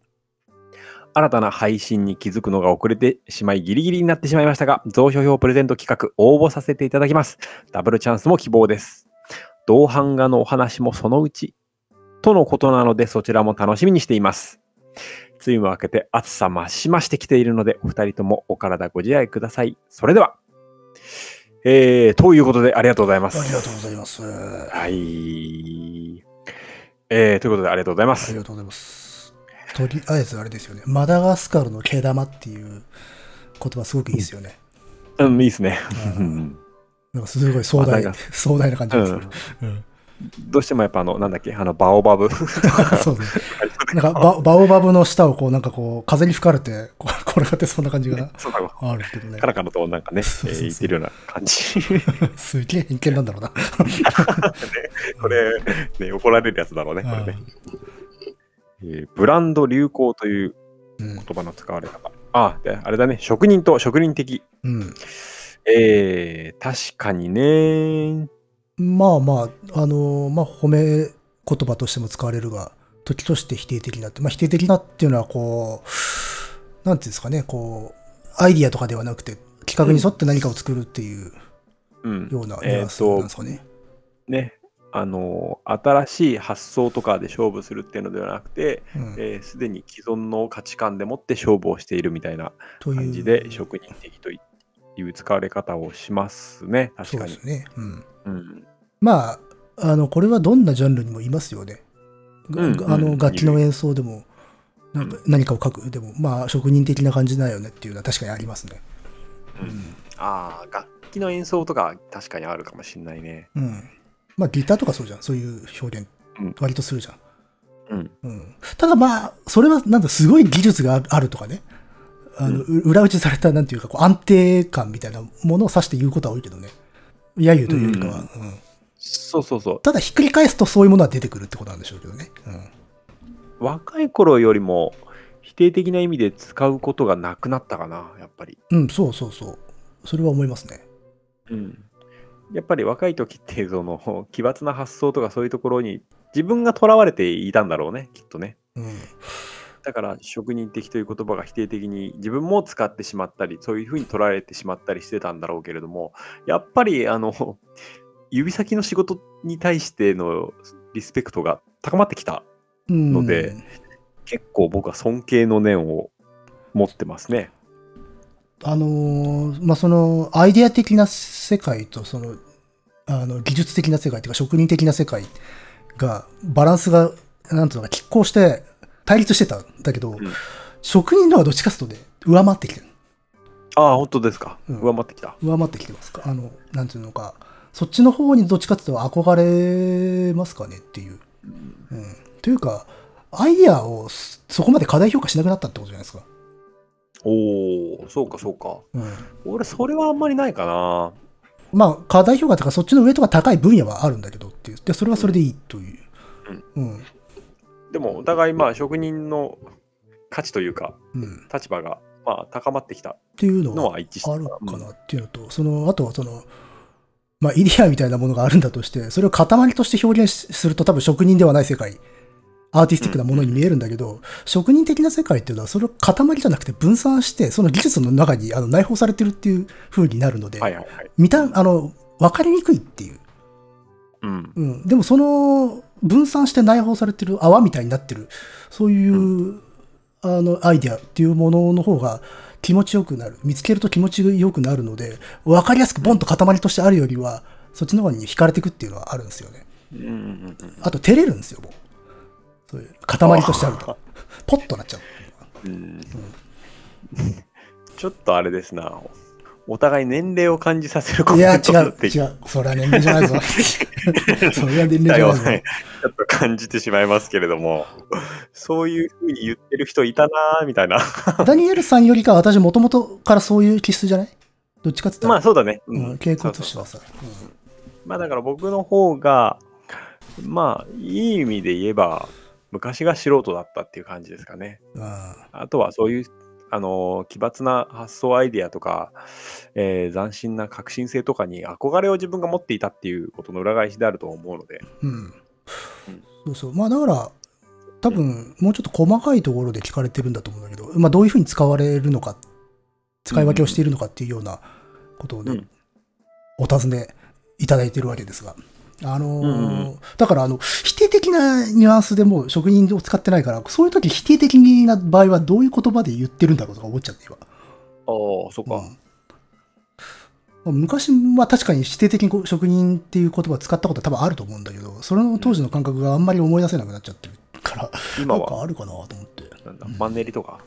新たな配信に気づくのが遅れてしまいギリギリになってしまいましたが、蔵書票プレゼント企画応募させていただきます。ダブルチャンスも希望です。同版画のお話もそのうち、とのことなのでそちらも楽しみにしています。梅雨も明けて暑さ増し増してきているので、お二人ともお体ご自愛ください。それでは、えー、ということでありがとうございます。ありがとうございます。あはい。えー、ということでありがとうございます。りがとうございます。とりあえずあれですよね。マダガスカルの毛玉っていう言葉すごくいいですよね。うん、いいですね。ううんなんかすごい壮大壮大な感じがする。うんどうしてもやっぱあの、なんだっけ、あの、バオバブ。そうですね。なんかバ、バオバブの下をこう、なんかこう、風に吹かれて、こう転がってそんな感じがあるけどねカ。ラカラとなんかね、えそうそうそうー言ってるような感じ。すげえ偏見なんだろうな。これ、ね、怒られるやつだろうね、これね。えーブランド流行といううん言葉の使われ方。あ、であれだね、職人と職人的。うん。えー、確かにね。まあまあ、あのまあ、褒め言葉としても使われるが、時として否定的なって、まあ、否定的なっていうのは、こう、なんていうんですかね、こう、アイディアとかではなくて、企画に沿って何かを作るっていううん。ようなニえーュアンスなんとですかね。ね、あの、新しい発想とかで勝負するっていうのではなくて、うんえーすでに既存の価値観でもって勝負をしているみたいな感じで、職人的という使われ方をしますね、確かにそうです。ね。うん。うん。まあ、あの、これはどんなジャンルにもいますよね。がうんあの、うん楽器の演奏でも、なんか何かを書くでも、まあ、職人的な感じだよねっていうのは確かにありますね。うんああ、楽器の演奏とか確かにあるかもしれないね。うん。まあ、ギターとかそうじゃん。そういう表現うん、割とするじゃん。うん。うん。ただまあ、それはなんだ、すごい技術があるとかね。あの、う裏打ちされた、なんていうか、こう安定感みたいなものを指して言うことは多いけどね。揶揄というよりかは。うんうんそうそうそう。ただ、ひっくり返すとそういうものは出てくるってことなんでしょうけどね。若い頃よりも否定的な意味で使うことがなくなったかな、やっぱり。うん。うん、そうそうそう。それは思いますね。うん。やっぱり若い時って、その、奇抜な発想とかそういうところに自分がとらわれていたんだろうね、きっとね。うん。だから、職人的という言葉が否定的に自分も使ってしまったり、そういうふうに捉えてしまったりしてたんだろうけれども、やっぱり、あの、指先の仕事に対してのリスペクトが高まってきたうんので結構僕は尊敬の念を持ってますね。あのーまあ、その、アイデア的な世界と、その、あの、技術的な世界というか、職人的な世界が、バランスが、なんていうのか、拮抗して、対立してたんだけど、ん職人のはどっちかというとね、上回ってきてる。ああ、本当ですか。うん上回ってきた。上回ってきてますか。あの、なんていうのか、そっちの方にどっちかというと憧れますかねっていう。うん。というか、アイデアをそそこまで過大評価しなくなったってことじゃないですか。おお、そうかそうか。うん。俺、それはあんまりないかな。まあ、過大評価とかそっちの上とか高い分野はあるんだけどっていう。で、それはそれでいいという。うん。でも、お互い、まあ、職人の価値というか、うん。立場が、まあ、高まってきたっていうののはは一致してあるかなっていうのと、その、あとはその、まあ、イデアみたいなものがあるんだとして、それを塊として表現しすると多分職人ではない世界、アーティスティックなものに見えるんだけど、職人的な世界っていうのは、それを塊じゃなくて分散して、その技術の中にあの内包されてるっていう風になるので、はいはいはい。見た、あの、わかりにくいっていう。うん。うん。でもその、分散して内包されてる泡みたいになってる、そういう、あの、アイデアっていうものの方が気持ちよくなる。見つけると気持ちよくなるので、わかりやすくボンと塊としてあるよりは、そっちの方に惹かれていくっていうのはあるんですよね。うんうんうんあと照れるんですよ、もう。そういう塊としてあると。ポッとなっちゃう。うんちょっとあれですな。お互い年齢を感じさせるコいや、違う違う。それは年齢じゃないぞ。それは年齢じゃないぞ。ねちょっと感じてしまいますけれども、そういうふうに言ってる人いたなーみたいな。ダニエルさんよりかは私もともとからそういう気質じゃない？どっちかって言ったら、まあそうだね。うん、傾向としてはさ。まあだから僕の方が、まあいい意味で言えば、昔が素人だったっていう感じですかね。うんうんあとはそういう、あのー奇抜な発想アイデアとか、えー斬新な革新性とかに憧れを自分が持っていたっていうことの裏返しであると思うので、うん。そうそう。まあだから、多分、もうちょっと細かいところで聞かれてるんだと思うんだけど、まあどういうふうに使われるのか、使い分けをしているのかっていうようなことをね、うんお尋ねいただいてるわけですが。あのーうんうんうんだからあの、否定的なニュアンスでもう職人を使ってないから、そういう時否定的な場合はどういう言葉で言ってるんだろうとか思っちゃって今。ああ、そっか。うん昔は確かに否定的に職人っていう言葉を使ったことは多分あると思うんだけど、それの当時の感覚があんまり思い出せなくなっちゃってるから、今なんかは、あるかなと思って。なんだ、マンネリとか？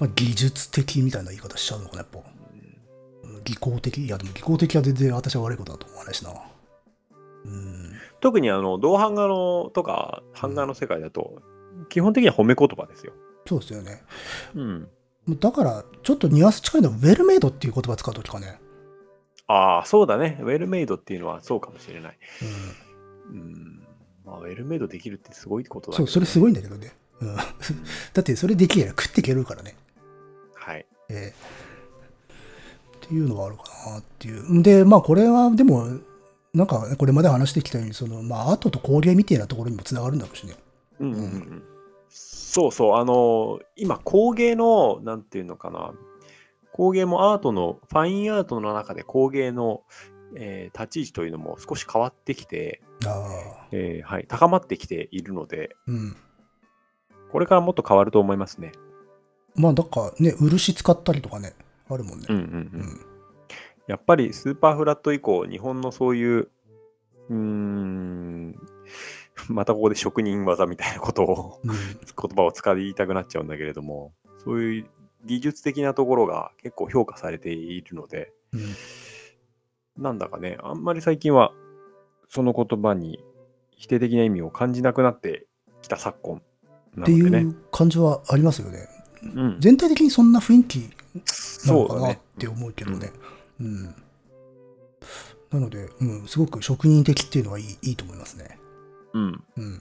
まあ、技術的みたいな言い方しちゃうのかな、やっぱ。うん技巧的いや、でも技巧的は全然私は悪いことだと思わないしな。うん。特にあの、銅版画のとか、版画の世界だと、基本的には褒め言葉ですよ。そうですよね。うん。だから、ちょっとニュアンス近いのは、ウェルメイドっていう言葉使うときかね。ああ、そうだね。ウェルメイドっていうのはそうかもしれない。うん。うん。まあ、ウェルメイドできるってすごいことだそう、それすごい。んだけどね。うん。だって、それできれば食っていけるからね。はい。ええっていうのはあるかなっていう。で、まあこれはでも、なんかこれまで話してきたように、その、まあアートと工芸みたいなところにもつながるんだろうしね。うんうんうんうん。そうそう。あの、今、工芸の、なんていうのかな。工芸もアートの、ファインアートの中で工芸の、えー立ち位置というのも少し変わってきて。えーはい、高まってきているので、うん。これからもっと変わると思いますね。まあなんかね、漆使ったりとかね、あるもんね。うんうんう。うんん。やっぱりスーパーフラット以降、日本のそういう、うーん、またここで職人技みたいなことを、うん。言葉を使いたくなっちゃうんだけれども、そういう技術的なところが結構評価されているので、うんなんだかね、あんまり最近はその言葉に否定的な意味を感じなくなってきた昨今なっていのでね。う感じはありますよね。うん、全体的にそんな雰囲気なのかなっ。て思うけどね。うん。なので、うん、すごく職人的っていうのはいいいいと思いますね。うん。うん。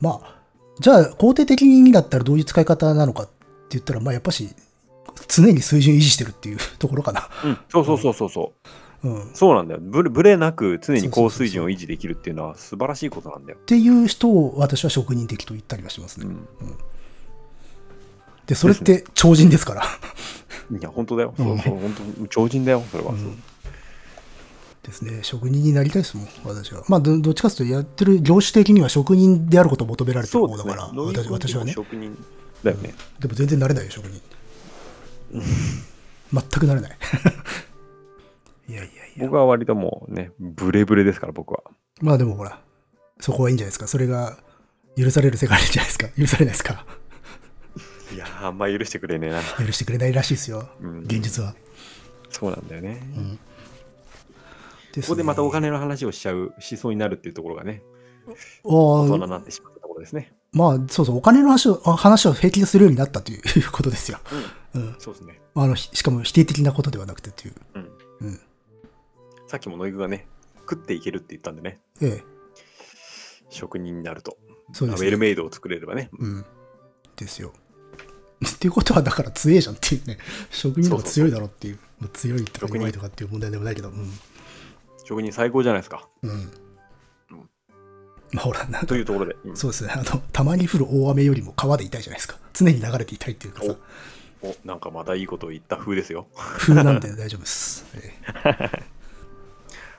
まあ、じゃあ、肯定的にだったらどういう使い方なのかって言ったら、まあ、やっぱし、常に水準維持してるっていう ところかな。うん、そうそうそうそうそう。うん。っそうなんだよ。ブレブレなく常に高水準を維持できるっていうのは素晴らしいことなんだよ。ていう人を私は職人的と言ったりはしますね。うん。で、それって超人ですから。いや、本当だよ。うんそうそう、本当、超人だよ、それは。うんですね。職人になりたいですもん、私は。まあ、どどっちかというと、やってる業種的には職人であることを求められてる方だから、。どういう私私はね。職人だよね。でも全然なれないよ、職人。全くなれない。いやいやいや。僕は割ともうね、ブレブレですから、僕は。まあでもほら、そこはいいんじゃないですか。それが許される世界じゃないですか。許されないですか。いやー、あんま許してくれねえな。許してくれないらしいですよ。うん現実は。そうなんだよね。うん。ここでまたお金の話をしちゃう、しそうになるっていうところがね、大人になってしまったところですね。まあ、そうそう、お金の話をあ話を平気でするようになったということですよ。うん。そうですね。あの、ひしかも否定的なことではなくてっていう。うん。うん。さっきも野井くがね、食っていけるって言ったんでね、ええ、職人になると。そうです、ね。ウェルメイドを作れればね。うん。ですよ。っていうことは、だから強いじゃんっていうね。職人の方が強いだろっていう。まあ強いとか弱いとかっていう問題でもないけど。うん。職人最高じゃないですか。うん。まあほら、なんかというところで。うんそうですね。あの、たまに降る大雨よりも川で痛いじゃないですか。常に流れていたいっていうかさ、お、なんかまたいいことを言った風ですよ。風なんで大丈夫です。ええ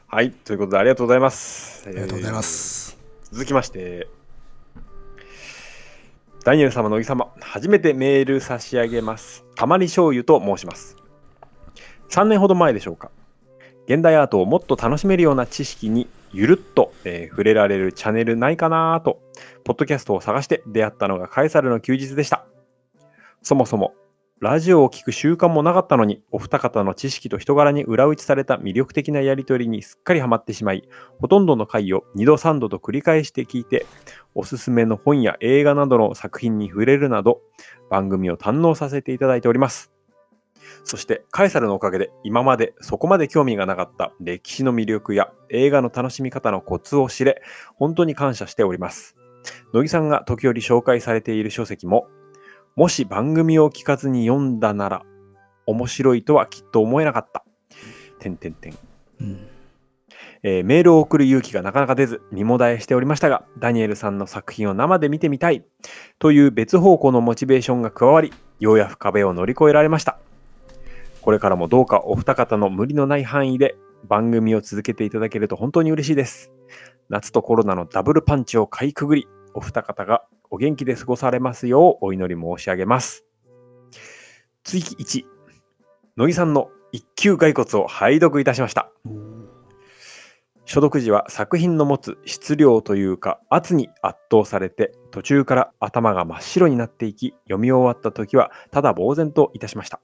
はい。ということで、ありがとうございます。あありがとうございま。す。続きまして、ダニエル様、乃木様、初めてメール差し上げます。たまり醤油と申します。3年ほど前でしょうか。現代アートをもっと楽しめるような知識にゆるっと、えー触れられるチャンネルないかなと、ポッドキャストを探して出会ったのがカエサルの休日でした。そもそも、ラジオを聞く習慣もなかったのに、お二方の知識と人柄に裏打ちされた魅力的なやりとりにすっかりハマってしまい、ほとんどの回を2度3度と繰り返して聞いて、おすすめの本や映画などの作品に触れるなど、番組を堪能させていただいております。そして、カエサルのおかげで、今までそこまで興味がなかった歴史の魅力や映画の楽しみ方のコツを知れ、本当に感謝しております。乃木さんが時折紹介されている書籍も、もし番組を聞かずに読んだなら、面白いとはきっと思えなかった。てんてんてん。うん。えーメールを送る勇気がなかなか出ず、身もだえしておりましたが、ダニエルさんの作品を生で見てみたいという別方向のモチベーションが加わり、ようやく壁を乗り越えられました。これからもどうかお二方の無理のない範囲で番組を続けていただけると本当に嬉しいです。夏とコロナのダブルパンチをかいくぐり、お二方がお元気で過ごされますようお祈り申し上げます。追記1、乃木さんの一級骸骨を拝読いたしました。所読時は作品の持つ質量というか圧に圧倒されて途中から頭が真っ白になっていき読み終わった時はただ呆然といたしました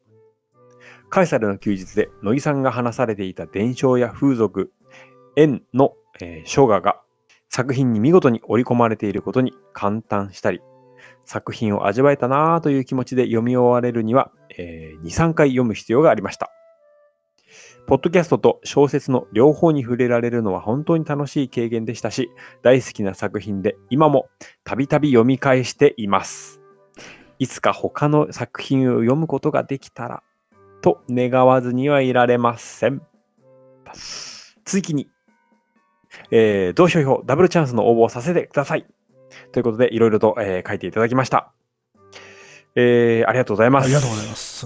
カエサルの休日で乃木さんが話されていた伝承や風俗縁の、えー書画が作品に見事に織り込まれていることに感嘆したり作品を味わえたなぁという気持ちで読み終われるには、えー2、3回読む必要がありましたポッドキャストと小説の両方に触れられるのは本当に楽しい経験でしたし、大好きな作品で今もたびたび読み返しています。いつか他の作品を読むことができたら、と願わずにはいられません。続きに、えー、同票票ダブルチャンスの応募をさせてください。ということで、いろいろと、えー書いていただきました。えーありがとうございます。ありがとうございます。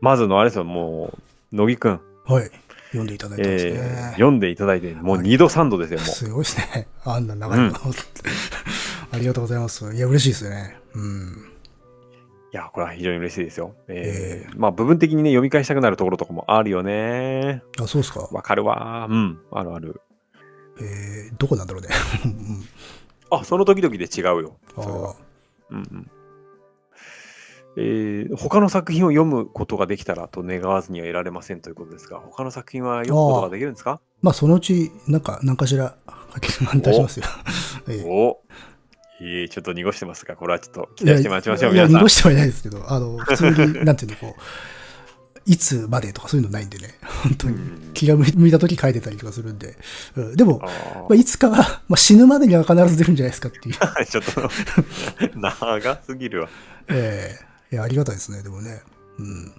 まずのあれですよ、もう、乃木くん。はい。読んでいただいてますね。えー読んでいただいて、もうはい2度3度ですよ、もう。すごいですね。あんな長いの。ありがとうございます。いや、嬉しいですね。うん。いや、これは非常に嬉しいですよ。えーまあ、部分的にね、読み返したくなるところとかもあるよね。あ、そうですか。わかるわ。うん、あるある。えー、どこなんだろうね。う んあ、その時々で違うよ。あそれはーうんうん。えー他の作品を読むことができたらと願わずにはいられませんということですが、他の作品は読むことができるんですか？まあ、そのうち、なんか、何かしら、書き出しますよ。ええおいいちょっと濁してますが、これはちょっと期待して待ちましょう、いや、皆さん濁。してはいないですけど、あの、普通に、なんていうの、こう、いつまでとかそういうのないんでね、本当にうん気が向いた時書いてたりとかするんで、うんでも、あまあ、いつかは、まあ、死ぬまでには必ず出るんじゃないですかっていう。ー ちょっと長すぎるわ。ええいや、ありがたいですね、でもね。うん。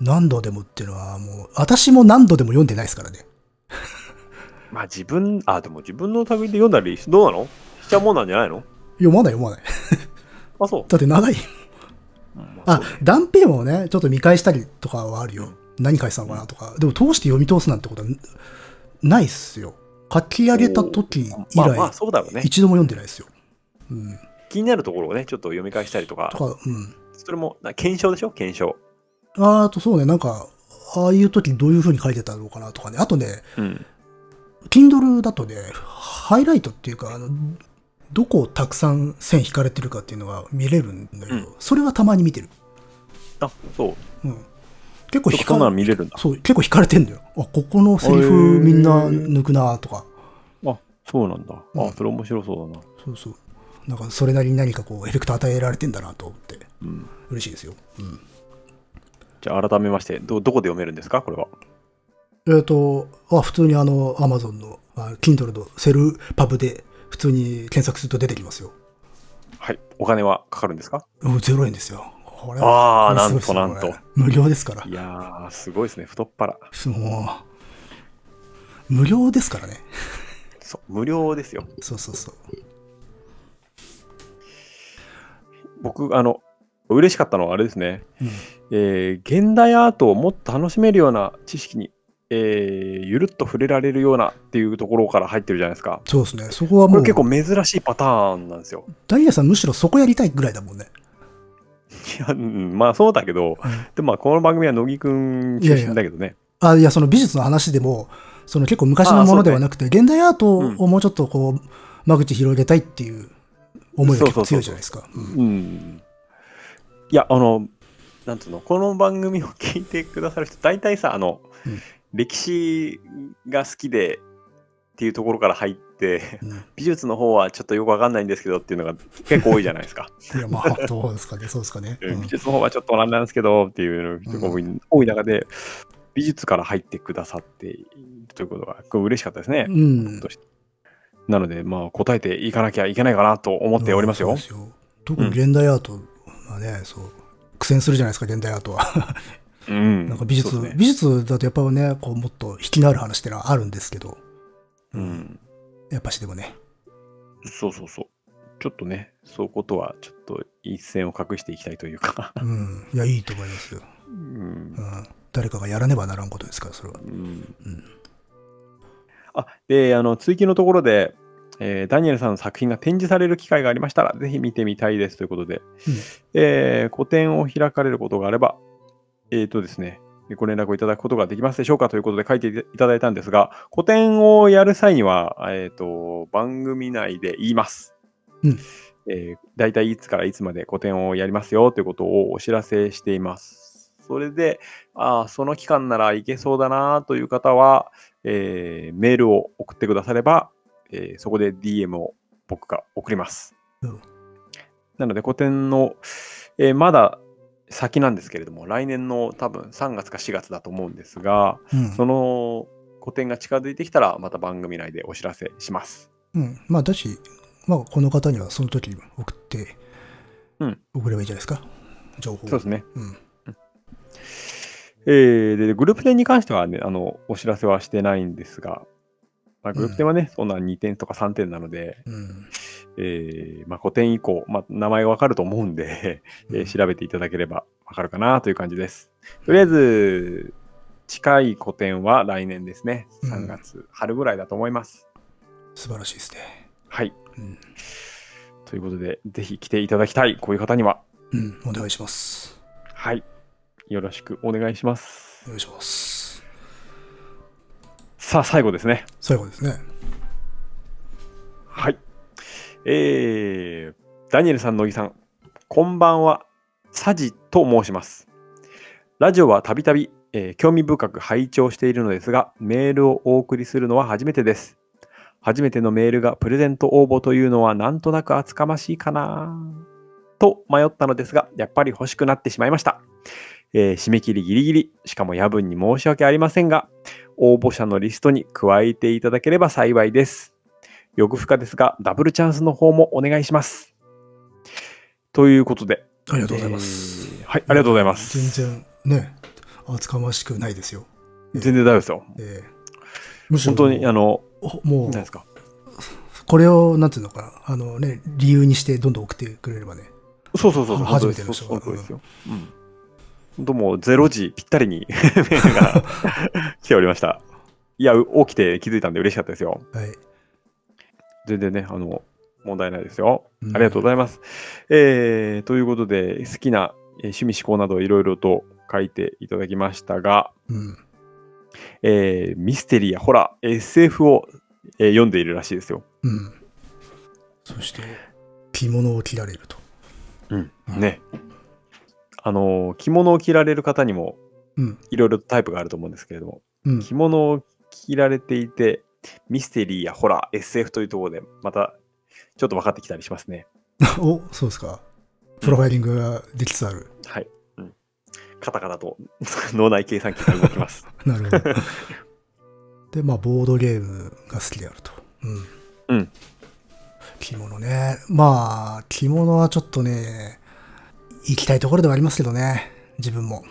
何度でもっていうのは、もう、私も何度でも読んでないですからね。まあ自分、あ、でも自分の旅で読んだり、どうなの？しちゃうもんなんじゃないの？読まない読まない。あ、そう。だって長い。あ断片をね、ちょっと見返したりとかはあるよ。何書いてたのかなとか。でも通して読み通すなんてことはないっすよ。書き上げた時以来、そうだろうね。一度も読んでないですよ。うん。気になるところをね、ちょっと読み返したりとかと、か、うん。それも、な検証でしょ？検証。あとそうね、なんか、ああいう時どういう風に書いてたのかなとかね。あとね、うん。Kindle だとね、ハイライトっていうか、あの、どこをたくさん線引かれてるかっていうのが見れるんだけど、うんそそれはたまに見てる。あ、そう。うん。結構引か見れるんだ。そう、結構引かれてんだよ。あ、ここのセリフみんな抜くなとか。あ、そうなんだ。うんあ、それ面白そうだな。そうそう。なんかそれなりに何かこうエフェクト与えられてんだなと思ってうん。嬉しいですよ。うん。じゃあ改めまして、ど、どこで読めるんですか？これは。えっ、と、あ、普通にあの、アマゾンの、あ Kindle のセルパブで普通に検索すると出てきますよ。はい。お金はかかるんですか？うん0円ですよ。これあーこれすごいですよなんと無料ですからい。やー、すごいですね。太っ腹。もう、無料ですからね。そう、無料ですよ。そうそうそう。僕、あの、嬉しかったのはあれですね。うんえー現代アートをもっと楽しめるような知識に、えーゆるっと触れられるようなっていうところから入ってるじゃないですか。そうですね。そこはもう、結構珍しいパターンなんですよ。ダニエルさんむしろそこやりたいぐらいだもんね。いや、うんまあそうだけど、でもまあこの番組は乃木くん出身だけどね。あ、いや、その美術の話でも、その結構昔のものではなくて、現代アートをもうちょっとこう、間口広げたいっていう思いが結構強いじゃないですか。うんうん。いや、あの、なんつうの、この番組を聞いてくださる人、大体さ、あの、うん歴史が好きでっていうところから入って、うん美術の方はちょっとよくわかんないんですけどっていうのが結構多いじゃないですか。いや、まあ、どうですかね、そうですかね。うん美術の方はちょっとなんなんですけどっていう人が多い,、多い中で、美術から入ってくださっているということが、嬉しかったですね。うん。なので、まあ、答えていかなきゃいけないかなと思っておりますよ。す特に現代アートはね、そう、苦戦するじゃないですか、現代アートは。うん。なんか美術、ね美術だとやっぱね、こう、もっと引きのある話ってのはあるんですけど、うん。やっぱしでもね。そうそうそう。ちょっとね、そういうことはちょっと一線を隠していきたいというか。うん。いや、いいと思いますよ。うんうん。誰かがやらねばならんことですから、それは。うんうん。あで、あの追記のところで、えーダニエルさんの作品が展示される機会がありましたら、ぜひ見てみたいですということで、えー個展を開かれることがあれば、えっ、とですね、ご連絡をいただくことができますでしょうかということで書いていただいたんですが、個展をやる際には、えっ、と、番組内で言います。うんえー大体いつからいつまで個展をやりますよということをお知らせしています。それで、ああ、その期間ならいけそうだなという方は、えーメールを送ってくだされば、えーそこで DM を僕が送ります。うんなので、個展の、えーまだ先なんですけれども、来年の多分3月か4月だと思うんですが、うん。その個展が近づいてきたら、また番組内でお知らせします。うん。まあ、だし、まあ、この方にはその時に送って、うん送ればいいじゃないですか。情報をそうですね。うん。えーで、グループ展に関してはね、あの、お知らせはしてないんですが、まあ、グループ展はね、そんな2点とか3点なので、うん。えーまあ、個展以降、まあ、名前がわかると思うんで、えー調べていただければわかるかなという感じです。とりあえず、近い個展は来年ですね。うん3月、春ぐらいだと思います。素晴らしいですね。はい。うん。ということで、ぜひ来ていただきたい、こういう方には。うん。お願いします。はい。よろしくお願いします。お願いします。さあ、最後ですね。最後ですね。えー、ダニエルさん、乃木さん、こんばんは。サジと申します。ラジオはたびたび興味深く拝聴しているのですが、メールをお送りするのは初めてです。初めてのメールがプレゼント応募というのはなんとなく厚かましいかなと迷ったのですが、やっぱり欲しくなってしまいました。えー締め切りギリギリ、しかも夜分に申し訳ありませんが、応募者のリストに加えていただければ幸いです。欲深ですが、ダブルチャンスの方もお願いします。ということで。ありがとうございます。えーはい、ありがとうございます。全然ね、厚かましくないですよ。全然大丈夫ですよ。えーむしろ本当に、あの、おもう何ですか？これをなんていうのかなあのね理由にしてどんどん送ってくれればねそうそうそうそう、初めての人がですよ。うん。本当もう0時ぴったりにメールが来ておりました。いや、う起きて気づいたんで嬉しかったですよ。はい全然ね、あの、問題ないですよ。うんありがとうございます。えー、ということで、好きなえー趣味思考などいろいろと書いていただきましたが、うんえーミステリーやホラー、SF を、えー読んでいるらしいですよ。うんそして着物を着られるとうんうんね。あのー着物を着られる方にもうんいろいろとタイプがあると思うんですけれども、うん着物を着られていて、ミステリーやホラー、SF というところで、またちょっと分かってきたりしますね。おそうですか。プロファイリングができつつある、はい。うん、カタカタと 脳内計算機が動きます。なるほど。でまあボードゲームが好きであると。うん、うん。着物ね。まあ着物はちょっとね行きたいところではありますけどね。自分も。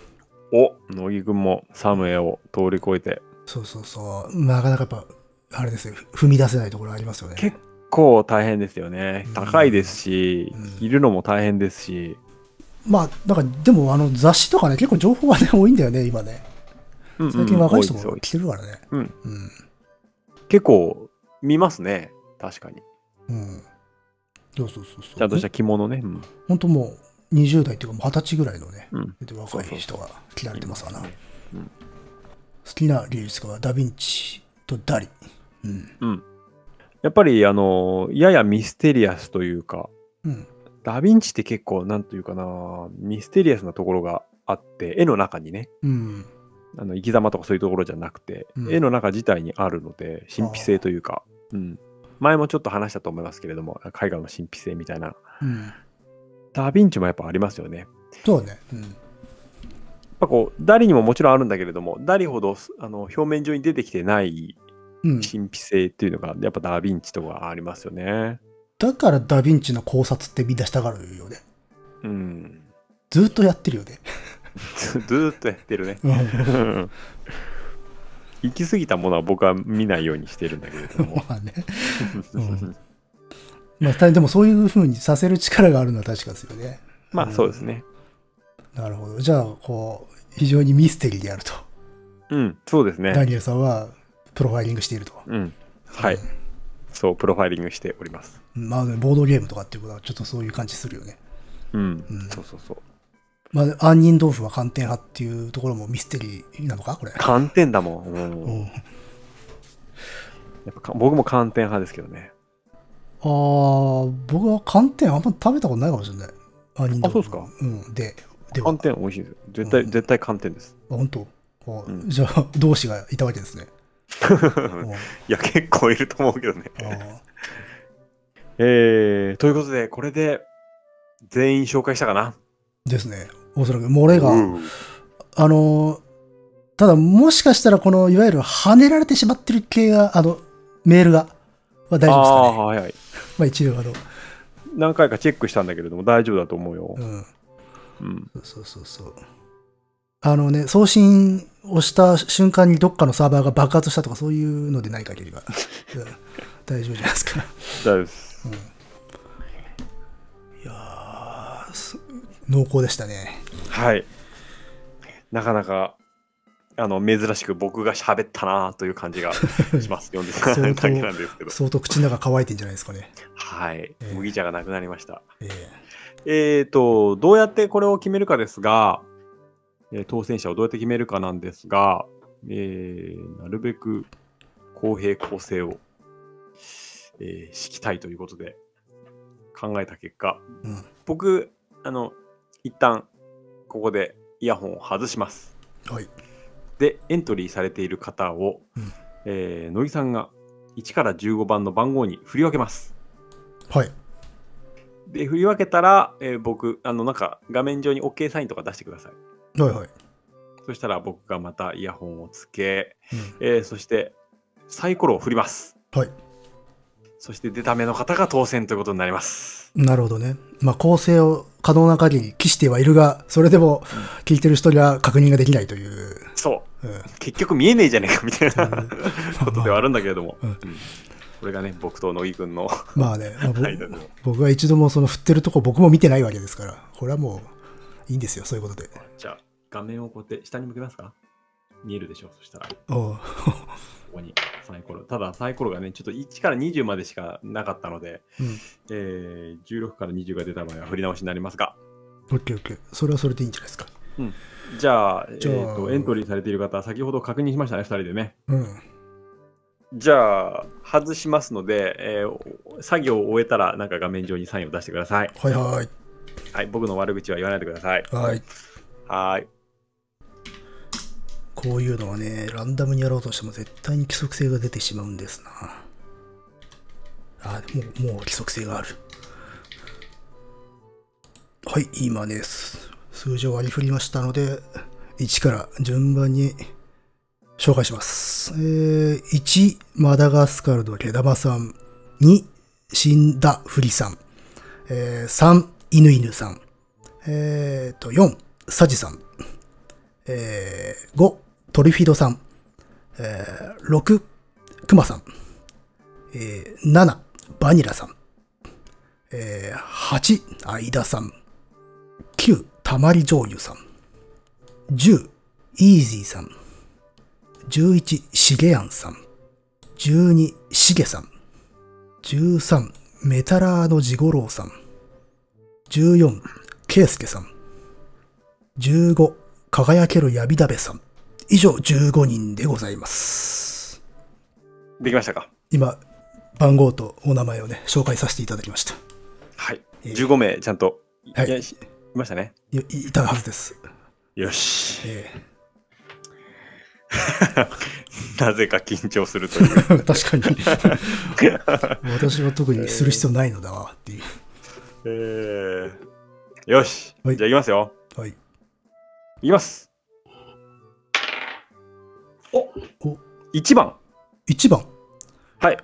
お乃木くんもサムエを通り越えて、そうそうそう。なかなかやっぱあれですよ踏み出せないところありますよね。結構大変ですよね。うん。高いですし、うん。着るのも大変ですし、まあだからでもあの雑誌とかね結構情報がね多いんだよね今ね。最近若い人も多です着てるからね。うん。うん。結構見ますね。確かに。うん。そうそうそうそう。ちゃんとした着物ね。うん。本当もう20代っていうかもう20歳ぐらいのね、うん。で若い人が着られてますわな。うん。好きな芸術家はダ・ヴィンチとダリ。うん。うん。やっぱり、あの、ややミステリアスというか、うん。ダヴィンチって結構、なんというかな、ミステリアスなところがあって、絵の中にね、うん。あの生き様とかそういうところじゃなくて、うん絵の中自体にあるので、神秘性というか、うん。前もちょっと話したと思いますけれども、絵画の神秘性みたいな。うん。ダヴィンチもやっぱありますよね。そうね。うん。ぱこう、ダリにももちろんあるんだけれども、ダリほどあの表面上に出てきてないうん。神秘性っていうのが、やっぱダヴィンチとかありますよね。だからダヴィンチの考察ってみんなしたがるよね。うん。ずっとやってるよね。ずっとやってるね。うん。行き過ぎたものは僕は見ないようにしてるんだけれども。まあね。うんまあ、でもそういう風にさせる力があるのは確かですよね。まあそうですね。なるほど。じゃあ、こう、非常にミステリーであると。うん、そうですね。ダニエルさんはプロファイリングしていると。うん。はい。そう、プロファイリングしております。まあ、ね、ボードゲームとかっていうことはちょっとそういう感じするよね。うん。うんそうそうそう。まあ、杏仁豆腐は寒天派っていうところもミステリーなのかこれ。寒天だもん。うんうん、やっぱか僕も寒天派ですけどね。ああ、僕は寒天あんま食べたことないかもしれない。杏仁豆腐。あそうですか？うん。で、では寒、天美味しいですよ。絶対、うん絶対寒天です。あ本当？あうんじゃあ、同志がいたわけですね。うんいや、結構いると思うけどね。えー、ということで、これで全員紹介したかな？ですね。おそらく、漏れが、うんあのー、ただ、もしかしたら、この、いわゆる跳ねられてしまってる系が、あの、メールが、は大丈夫ですかね。あはいはい。まあ、一応、あの、何回かチェックしたんだけれども、大丈夫だと思うよ。うん。うん。そうそうそう。あのね、送信をした瞬間にどっかのサーバーが爆発したとかそういうのでない限りは、うん大丈夫じゃないですか。大丈夫です。いやーす濃厚でしたね。はい。なかなか、あの、珍しく僕が喋ったなという感じが します。読んでただけなんですけど。相当口の中乾いてんじゃないですかね。はいえ。ー麦茶がなくなりました。ええーと、どうやってこれを決めるかですが、えー当選者をどうやって決めるかなんですが、えーなるべく公平公正を、えー敷きたいということで考えた結果、えうん。僕、あの、一旦ここでイヤホンを外します。はい。で、エントリーされている方を、うんえー乃木さんが1から15番の番号に振り分けます。はい。で、振り分けたら、えー僕、あの、なんか画面上に OK サインとか出してください。はいはい。そしたら僕がまたイヤホンをつけ、うんえーそしてサイコロを振ります。はい。そして出た目の方が当選ということになります。なるほどね。まあ、構成を可能な限り期してはいるが、それでも聞いてる人には確認ができないという。そう。うん結局見えねえじゃねえかみたいなうん ことではあるんだけれども。うんうんこれがね、僕と乃木くんのまあね、まあ、僕は一度もその振ってるとこ僕も見てないわけですから、これはもういいんですよ、そういうことで。じゃあ、画面をこうやって下に向けますか？見えるでしょう？そしたら、こおうこにサイコロ。ただ、サイコロがね、ちょっと1から20までしかなかったので、うん。えー16から20が出た場合は振り直しになりますが、オッケーオッケー。それはそれでいいんじゃないですか。じゃあ、じゃあえーとエントリーされている方、先ほど確認しましたね、2人でね。うん。じゃあ、外しますので、えー作業を終えたら、なんか画面上にサインを出してください。はいはい。はい、僕の悪口は言わないでください。はい。はーい。こういうのはね、ランダムにやろうとしても絶対に規則性が出てしまうんですな。あ、もう、もう規則性がある。はい、今です。数字を割り振りましたので、1から順番に紹介します。えー、1、マダガスカルの毛玉さん。2、死んだフリさん。えー、3、犬犬さん。えーと、4、サジさん。えー、5、トリフィドさん。えー、6、クマさん。えー、7、バニラさん。えー、8、アイダさん。9、たまり醤油さん。10、イージーさん。11、しげやんさん。12、しげさん。13、メタラーのジゴロウさん。14、ケイスケさん。15、輝けるヤビダベさん。以上15人でございます。できましたか？今、番号とお名前をね、紹介させていただきました。はい。えー15名ちゃんと、はいいましたね。いいいたはずです。よし。え なぜか緊張するという。ー 確かに。私は特にする必要ないのだわっていう。えー、よし。はいじゃあいきますよ。はい。いきます。おお !1 番。1番。はい。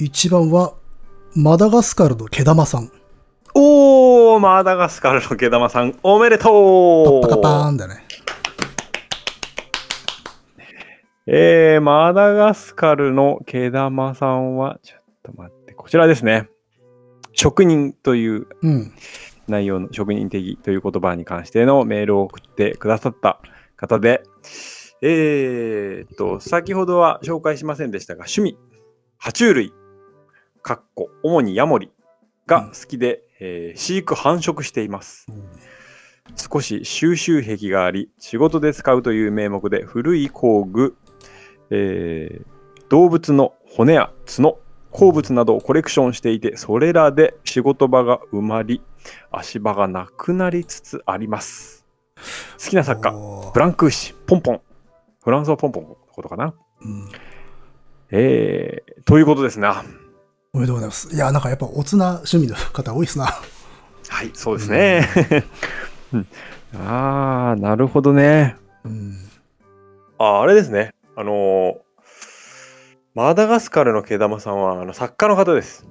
1番は、マダガスカルの毛玉さん。おー、マダガスカルの毛玉さん、おめでとパうッパカパーンだね。えー、マダガスカルの毛玉さんは、ちょっと待って、こちらですね。職人といううん。内容の職人的という言葉に関してのメールを送ってくださった方で、えー、っと、先ほどは紹介しませんでしたが、趣味、爬虫類、かっこ、主にヤモリが好きで、えー飼育繁殖しています。少し収集癖があり、仕事で使うという名目で古い工具、えー動物の骨や角、鉱物などをコレクションしていて、それらで仕事場が埋まり、足場がなくなりつつあります。好きな作家、ブランクーシ、ポンポン。フランスはポンポンのことかな。うん。えー、ということですな。おめでとうございます。いや、なんかやっぱ、おつな趣味の方多いっすな。はい、そうですね。うんあー、なるほどね。うん。あ、あれですね。あのーマダガスカルの毛玉さんはあの作家の方です。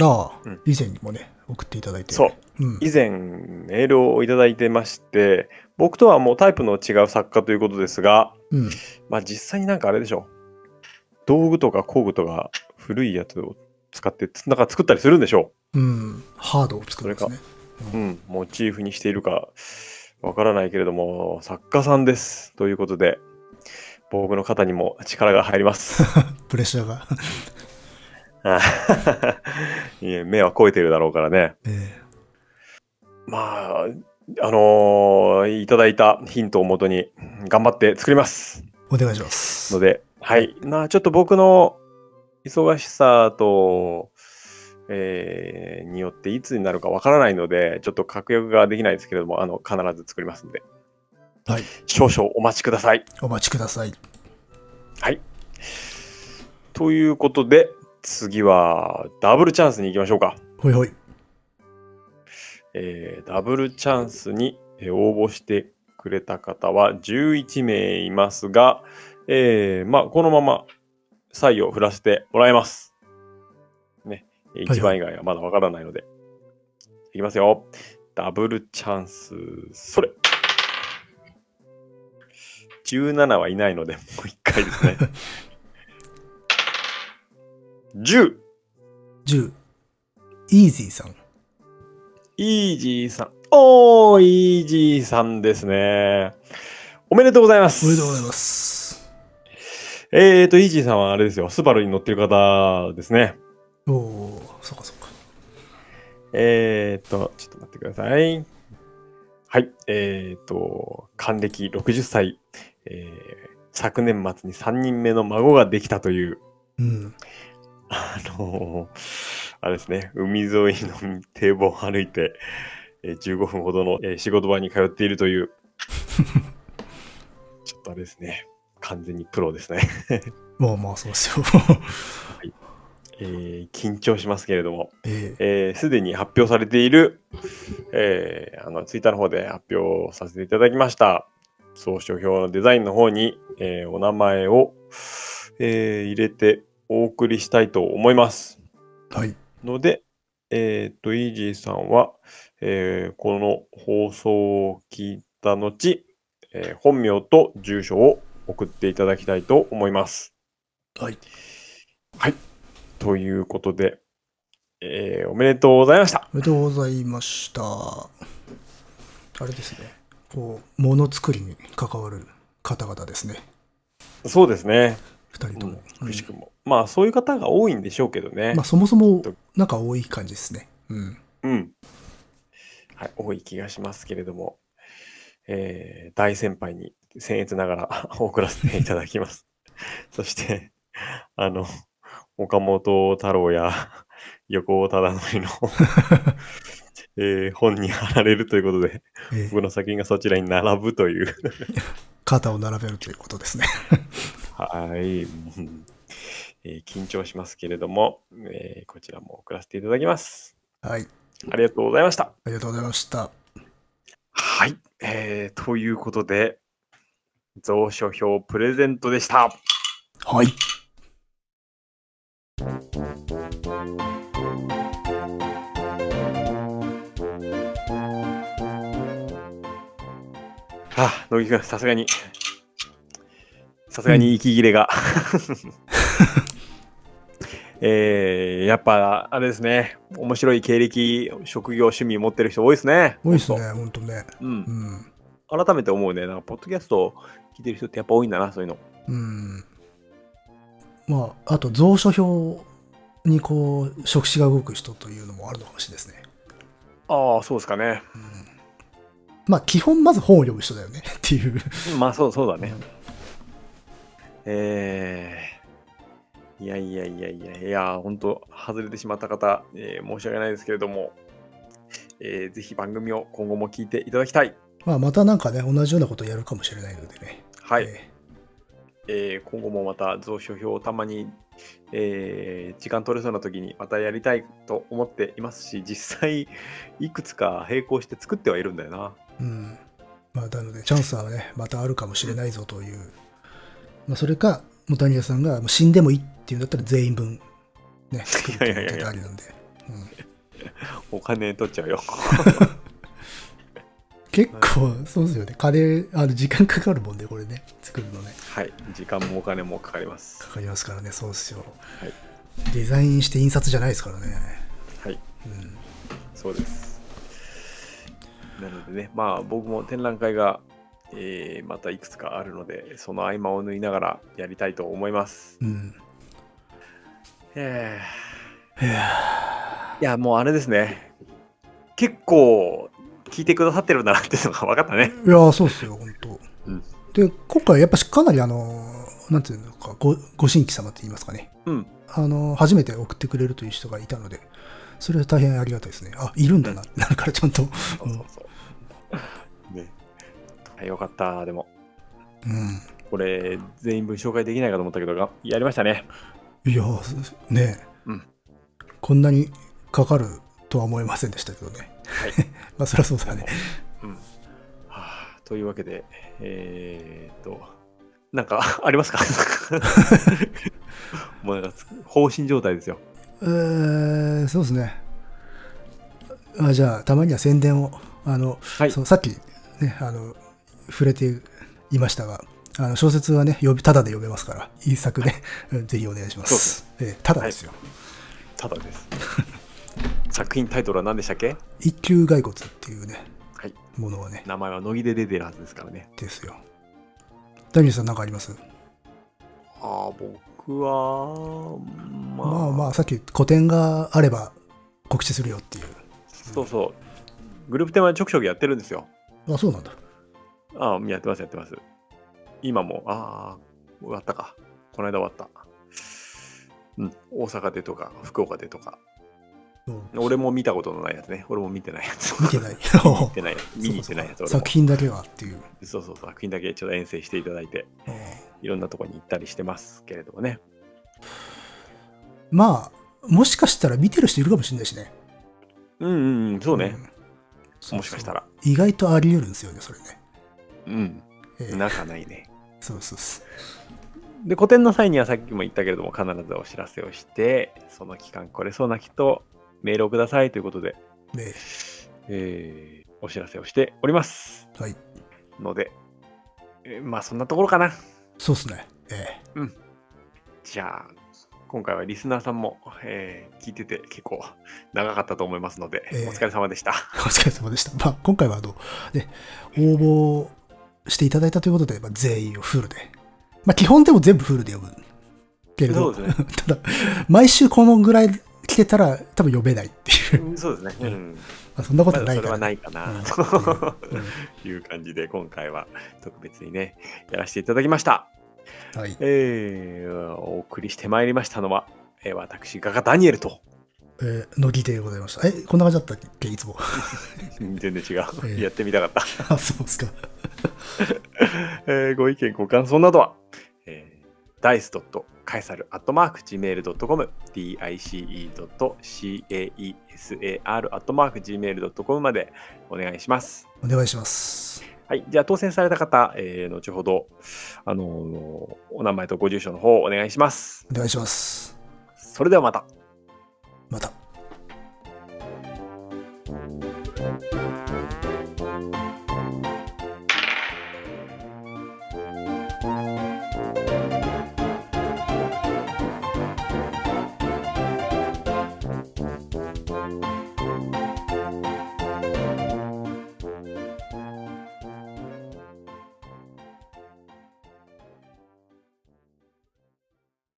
ああ、うん以前にもね、送っていただいて。そう。うん。以前メールをいただいてまして、僕とはもうタイプの違う作家ということですが、うん。まあ実際になんかあれでしょ道具とか工具とか古いやつを使って、なんか作ったりするんでしょうん。ハードを作るんですね。う。うん、モチーフにしているかわからないけれども、作家さんです。ということで、僕の肩にも力が入ります。プレッシャーが。あ いえ目は超えてるだろうからね。えまあ、あのーいただいたヒントをもとに頑張って作ります。ーお願いします。ので、はい。まあ、ちょっと僕の忙しさと、えーによっていつになるかわからないので、ちょっと確約ができないですけれども、あの、必ず作りますんで、はい。少々お待ちください。お待ちください。はい。ということで、次はダブルチャンスに行きましょうか。ほいほい。えーダブルチャンスにえー応募してくれた方は11名いますが、えーまあ、このまま採用振らせてもらいます。ね。えーはい1番以外はまだわからないので。いきますよ。ダブルチャンス、それ。17はいないので、もう1回ですね。10! 10。イージーさん。イージーさん。おー、イージーさんですね。おめでとうございます。おめでとうございます。えーと、イージーさんはあれですよ。スバルに乗ってる方ですね。おおー、そっかそっか。えーと、ちょっと待ってください。はい。えーと、還暦60歳。えー昨年末に3人目の孫ができたという、うん。あのーあれですね、海沿いの堤防を歩いて、えー15分ほどの、えー仕事場に通っているという、ちょっとあれですね、完全にプロですね。まあまあ、そうですよ。えー緊張しますけれども、えええーすでに発表されている、えーあの、ツイッターの方で発表させていただきました、総書表のデザインの方に、えーお名前を、えー入れてお送りしたいと思います。はい。ので、えっ、と、イージーさんは、えーこの放送を聞いた後、えー本名と住所を送っていただきたいと思います。はい。ということで、えーおめでとうございました。おめでとうございました。あれですね。こう、ものづくりに関わる方々ですね。そうですね。二人とも。くしくも。まあ、そういう方が多いんでしょうけどね。まあ、そもそも、なんか多い感じですね。うん。うん。はい、多い気がしますけれども、えー大先輩に僭越ながら 送らせていただきます。そして、あの、岡本太郎や横尾忠則の、えー本に貼られるということで、えー僕の作品がそちらに並ぶという。肩を並べるということですね。はい、うんえー緊張しますけれども、えーこちらも送らせていただきます。はい。ありがとうございました。ありがとうございました。はい、えーということで、蔵書票プレゼントでした。はい。あ、乃木くん、さすがに、さすがに息切れが。えー、やっぱ、あれですね、面白い経歴、職業、趣味持ってる人多いですね。多いですね、ほんとね。うんう。ん。改めて思うね、なんか、ポッドキャスト聞いてる人ってやっぱ多いんだな、そういうの。うん。まあ、あと、蔵書表にこう、触手が動く人というのもあるのかもしれないですね。ああ、そうですかね。うん。まあ、基本まず本を読む人だよね っていう。まあ、そう、そうだね。えー、いやいやいやいや、いや、本当外れてしまった方、えー申し訳ないですけれども、えーぜひ番組を今後も聞いていただきたい。まあ、またなんかね、同じようなことをやるかもしれないのでね。はい。ええー今後もまた蔵書表をたまに、えー時間取れそうな時にまたやりたいと思っていますし、実際いくつか並行して作ってはいるんだよな。ーうん。まあ、なので、チャンスはね、またあるかもしれないぞという。まあ、それか、モタニアさんがもう死んでもいいっていうんだったら全員分、ね、作るっていう手がありなんで。うんお金取っちゃうよ。結構、そうですよね。金、あの、時間かかるもんね、これね。作るのね。はい。時間もお金もかかります。かかりますからね、そうですよ。はい。デザインして印刷じゃないですからね。はい。うん。そうです。なのでね、まあ僕も展覧会が、えーまたいくつかあるので、その合間を縫いながらやりたいと思います。うん。えいやーいや、もうあれですね。結構聞いてくださってるんだなっていうのが分かったね。ーいやー、そうっすよ、本当。うんで、今回やっぱしかなりあの、なんていうのか、ごご新規様って言いますかね。うん。あの、初めて送ってくれるという人がいたので、それは大変ありがたいですね。あ、いるんだななるからちゃんと。そうそうそう。ね。あよかった、でも。うん。これ、全員分紹介できないかと思ったけど、がやりましたね。いやー、ねえうんこんなにかかるとは思いませんでしたけどね。はい。まあ、そりゃそうだね。うん。はあ、というわけで、えー、っと、なんかありますか？もうなんか放心状態ですよ。えー、そうですね。あじゃあ、たまには宣伝を。あの、はい。そうさっきね、あの、触れていましたが、あの小説はね、読みただで読めますから、いい作ね、うん ぜひお願いしま。そうですえーただですよ。ただです。作品タイトルは何でしたっけ？一級骸骨っていうね、はい。ものはね、名前は乃木で出てるはずですからね。ですよ。ダニエルさん何かあります、ああ、僕は、まあ、まあまあ、さっき古典があれば告知するよっていう。そうそう。グループ展はちょくちょくやってるんですよ。あ、そうなんだ。ああ、やってます、やってます。今も、ああ、終わったか。この間終わった。うん、大阪でとか、福岡でとか。うん俺も見たことのないやつね。俺も見てないやつ。見てない。見てない。見に行ってないやつ。作品だけはっていう。そうそうそう、作品だけちょっと遠征していただいて、うんいろんなとこに行ったりしてますけれどもね。まあ、もしかしたら見てる人いるかもしれないしね。うんうんうん、そうね。んそうもしかしたら。意外とあり得るんですよね、それね。うん。ええ仲ないね。そうそうそう。で、個展の際にはさっきも言ったけれども、必ずお知らせをして、その期間来れそうな人、メールをくださいということで、ねえーお知らせをしております。はい。ので、えーまあそんなところかな。そうっすね。ええじゃあ、今回はリスナーさんも、えー聞いてて結構長かったと思いますので、ええお疲れ様でした。お疲れ様でした。まあ、今回はあの、ね、応募していただいたということで、まあ、全員をフルで。まあ、基本でも全部フルで読む。けれど、そうですね。ただ、毎週このぐらい来てたら多分読めないっていう。うんそうですね。うん。まあ、そんなことないから。はないかな、うんと いう感じで、今回は特別にね、やらせていただきました。はい。えー、お送りしてまいりましたのは、えー私、画家ダニエルと、えー、乃木でございました。え、こんな感じだったっけ？いつも。全然違う、ええやってみたかった。あ、そうですか。えーご意見、ご感想などは、えー、dice.caesar.gmail.com dice.caesar.gmail.com までお願いします。お願いします。はい。じゃあ、当選された方、えー後ほど、あのーお名前とご住所の方お願いします。お願いします。それではまた。また。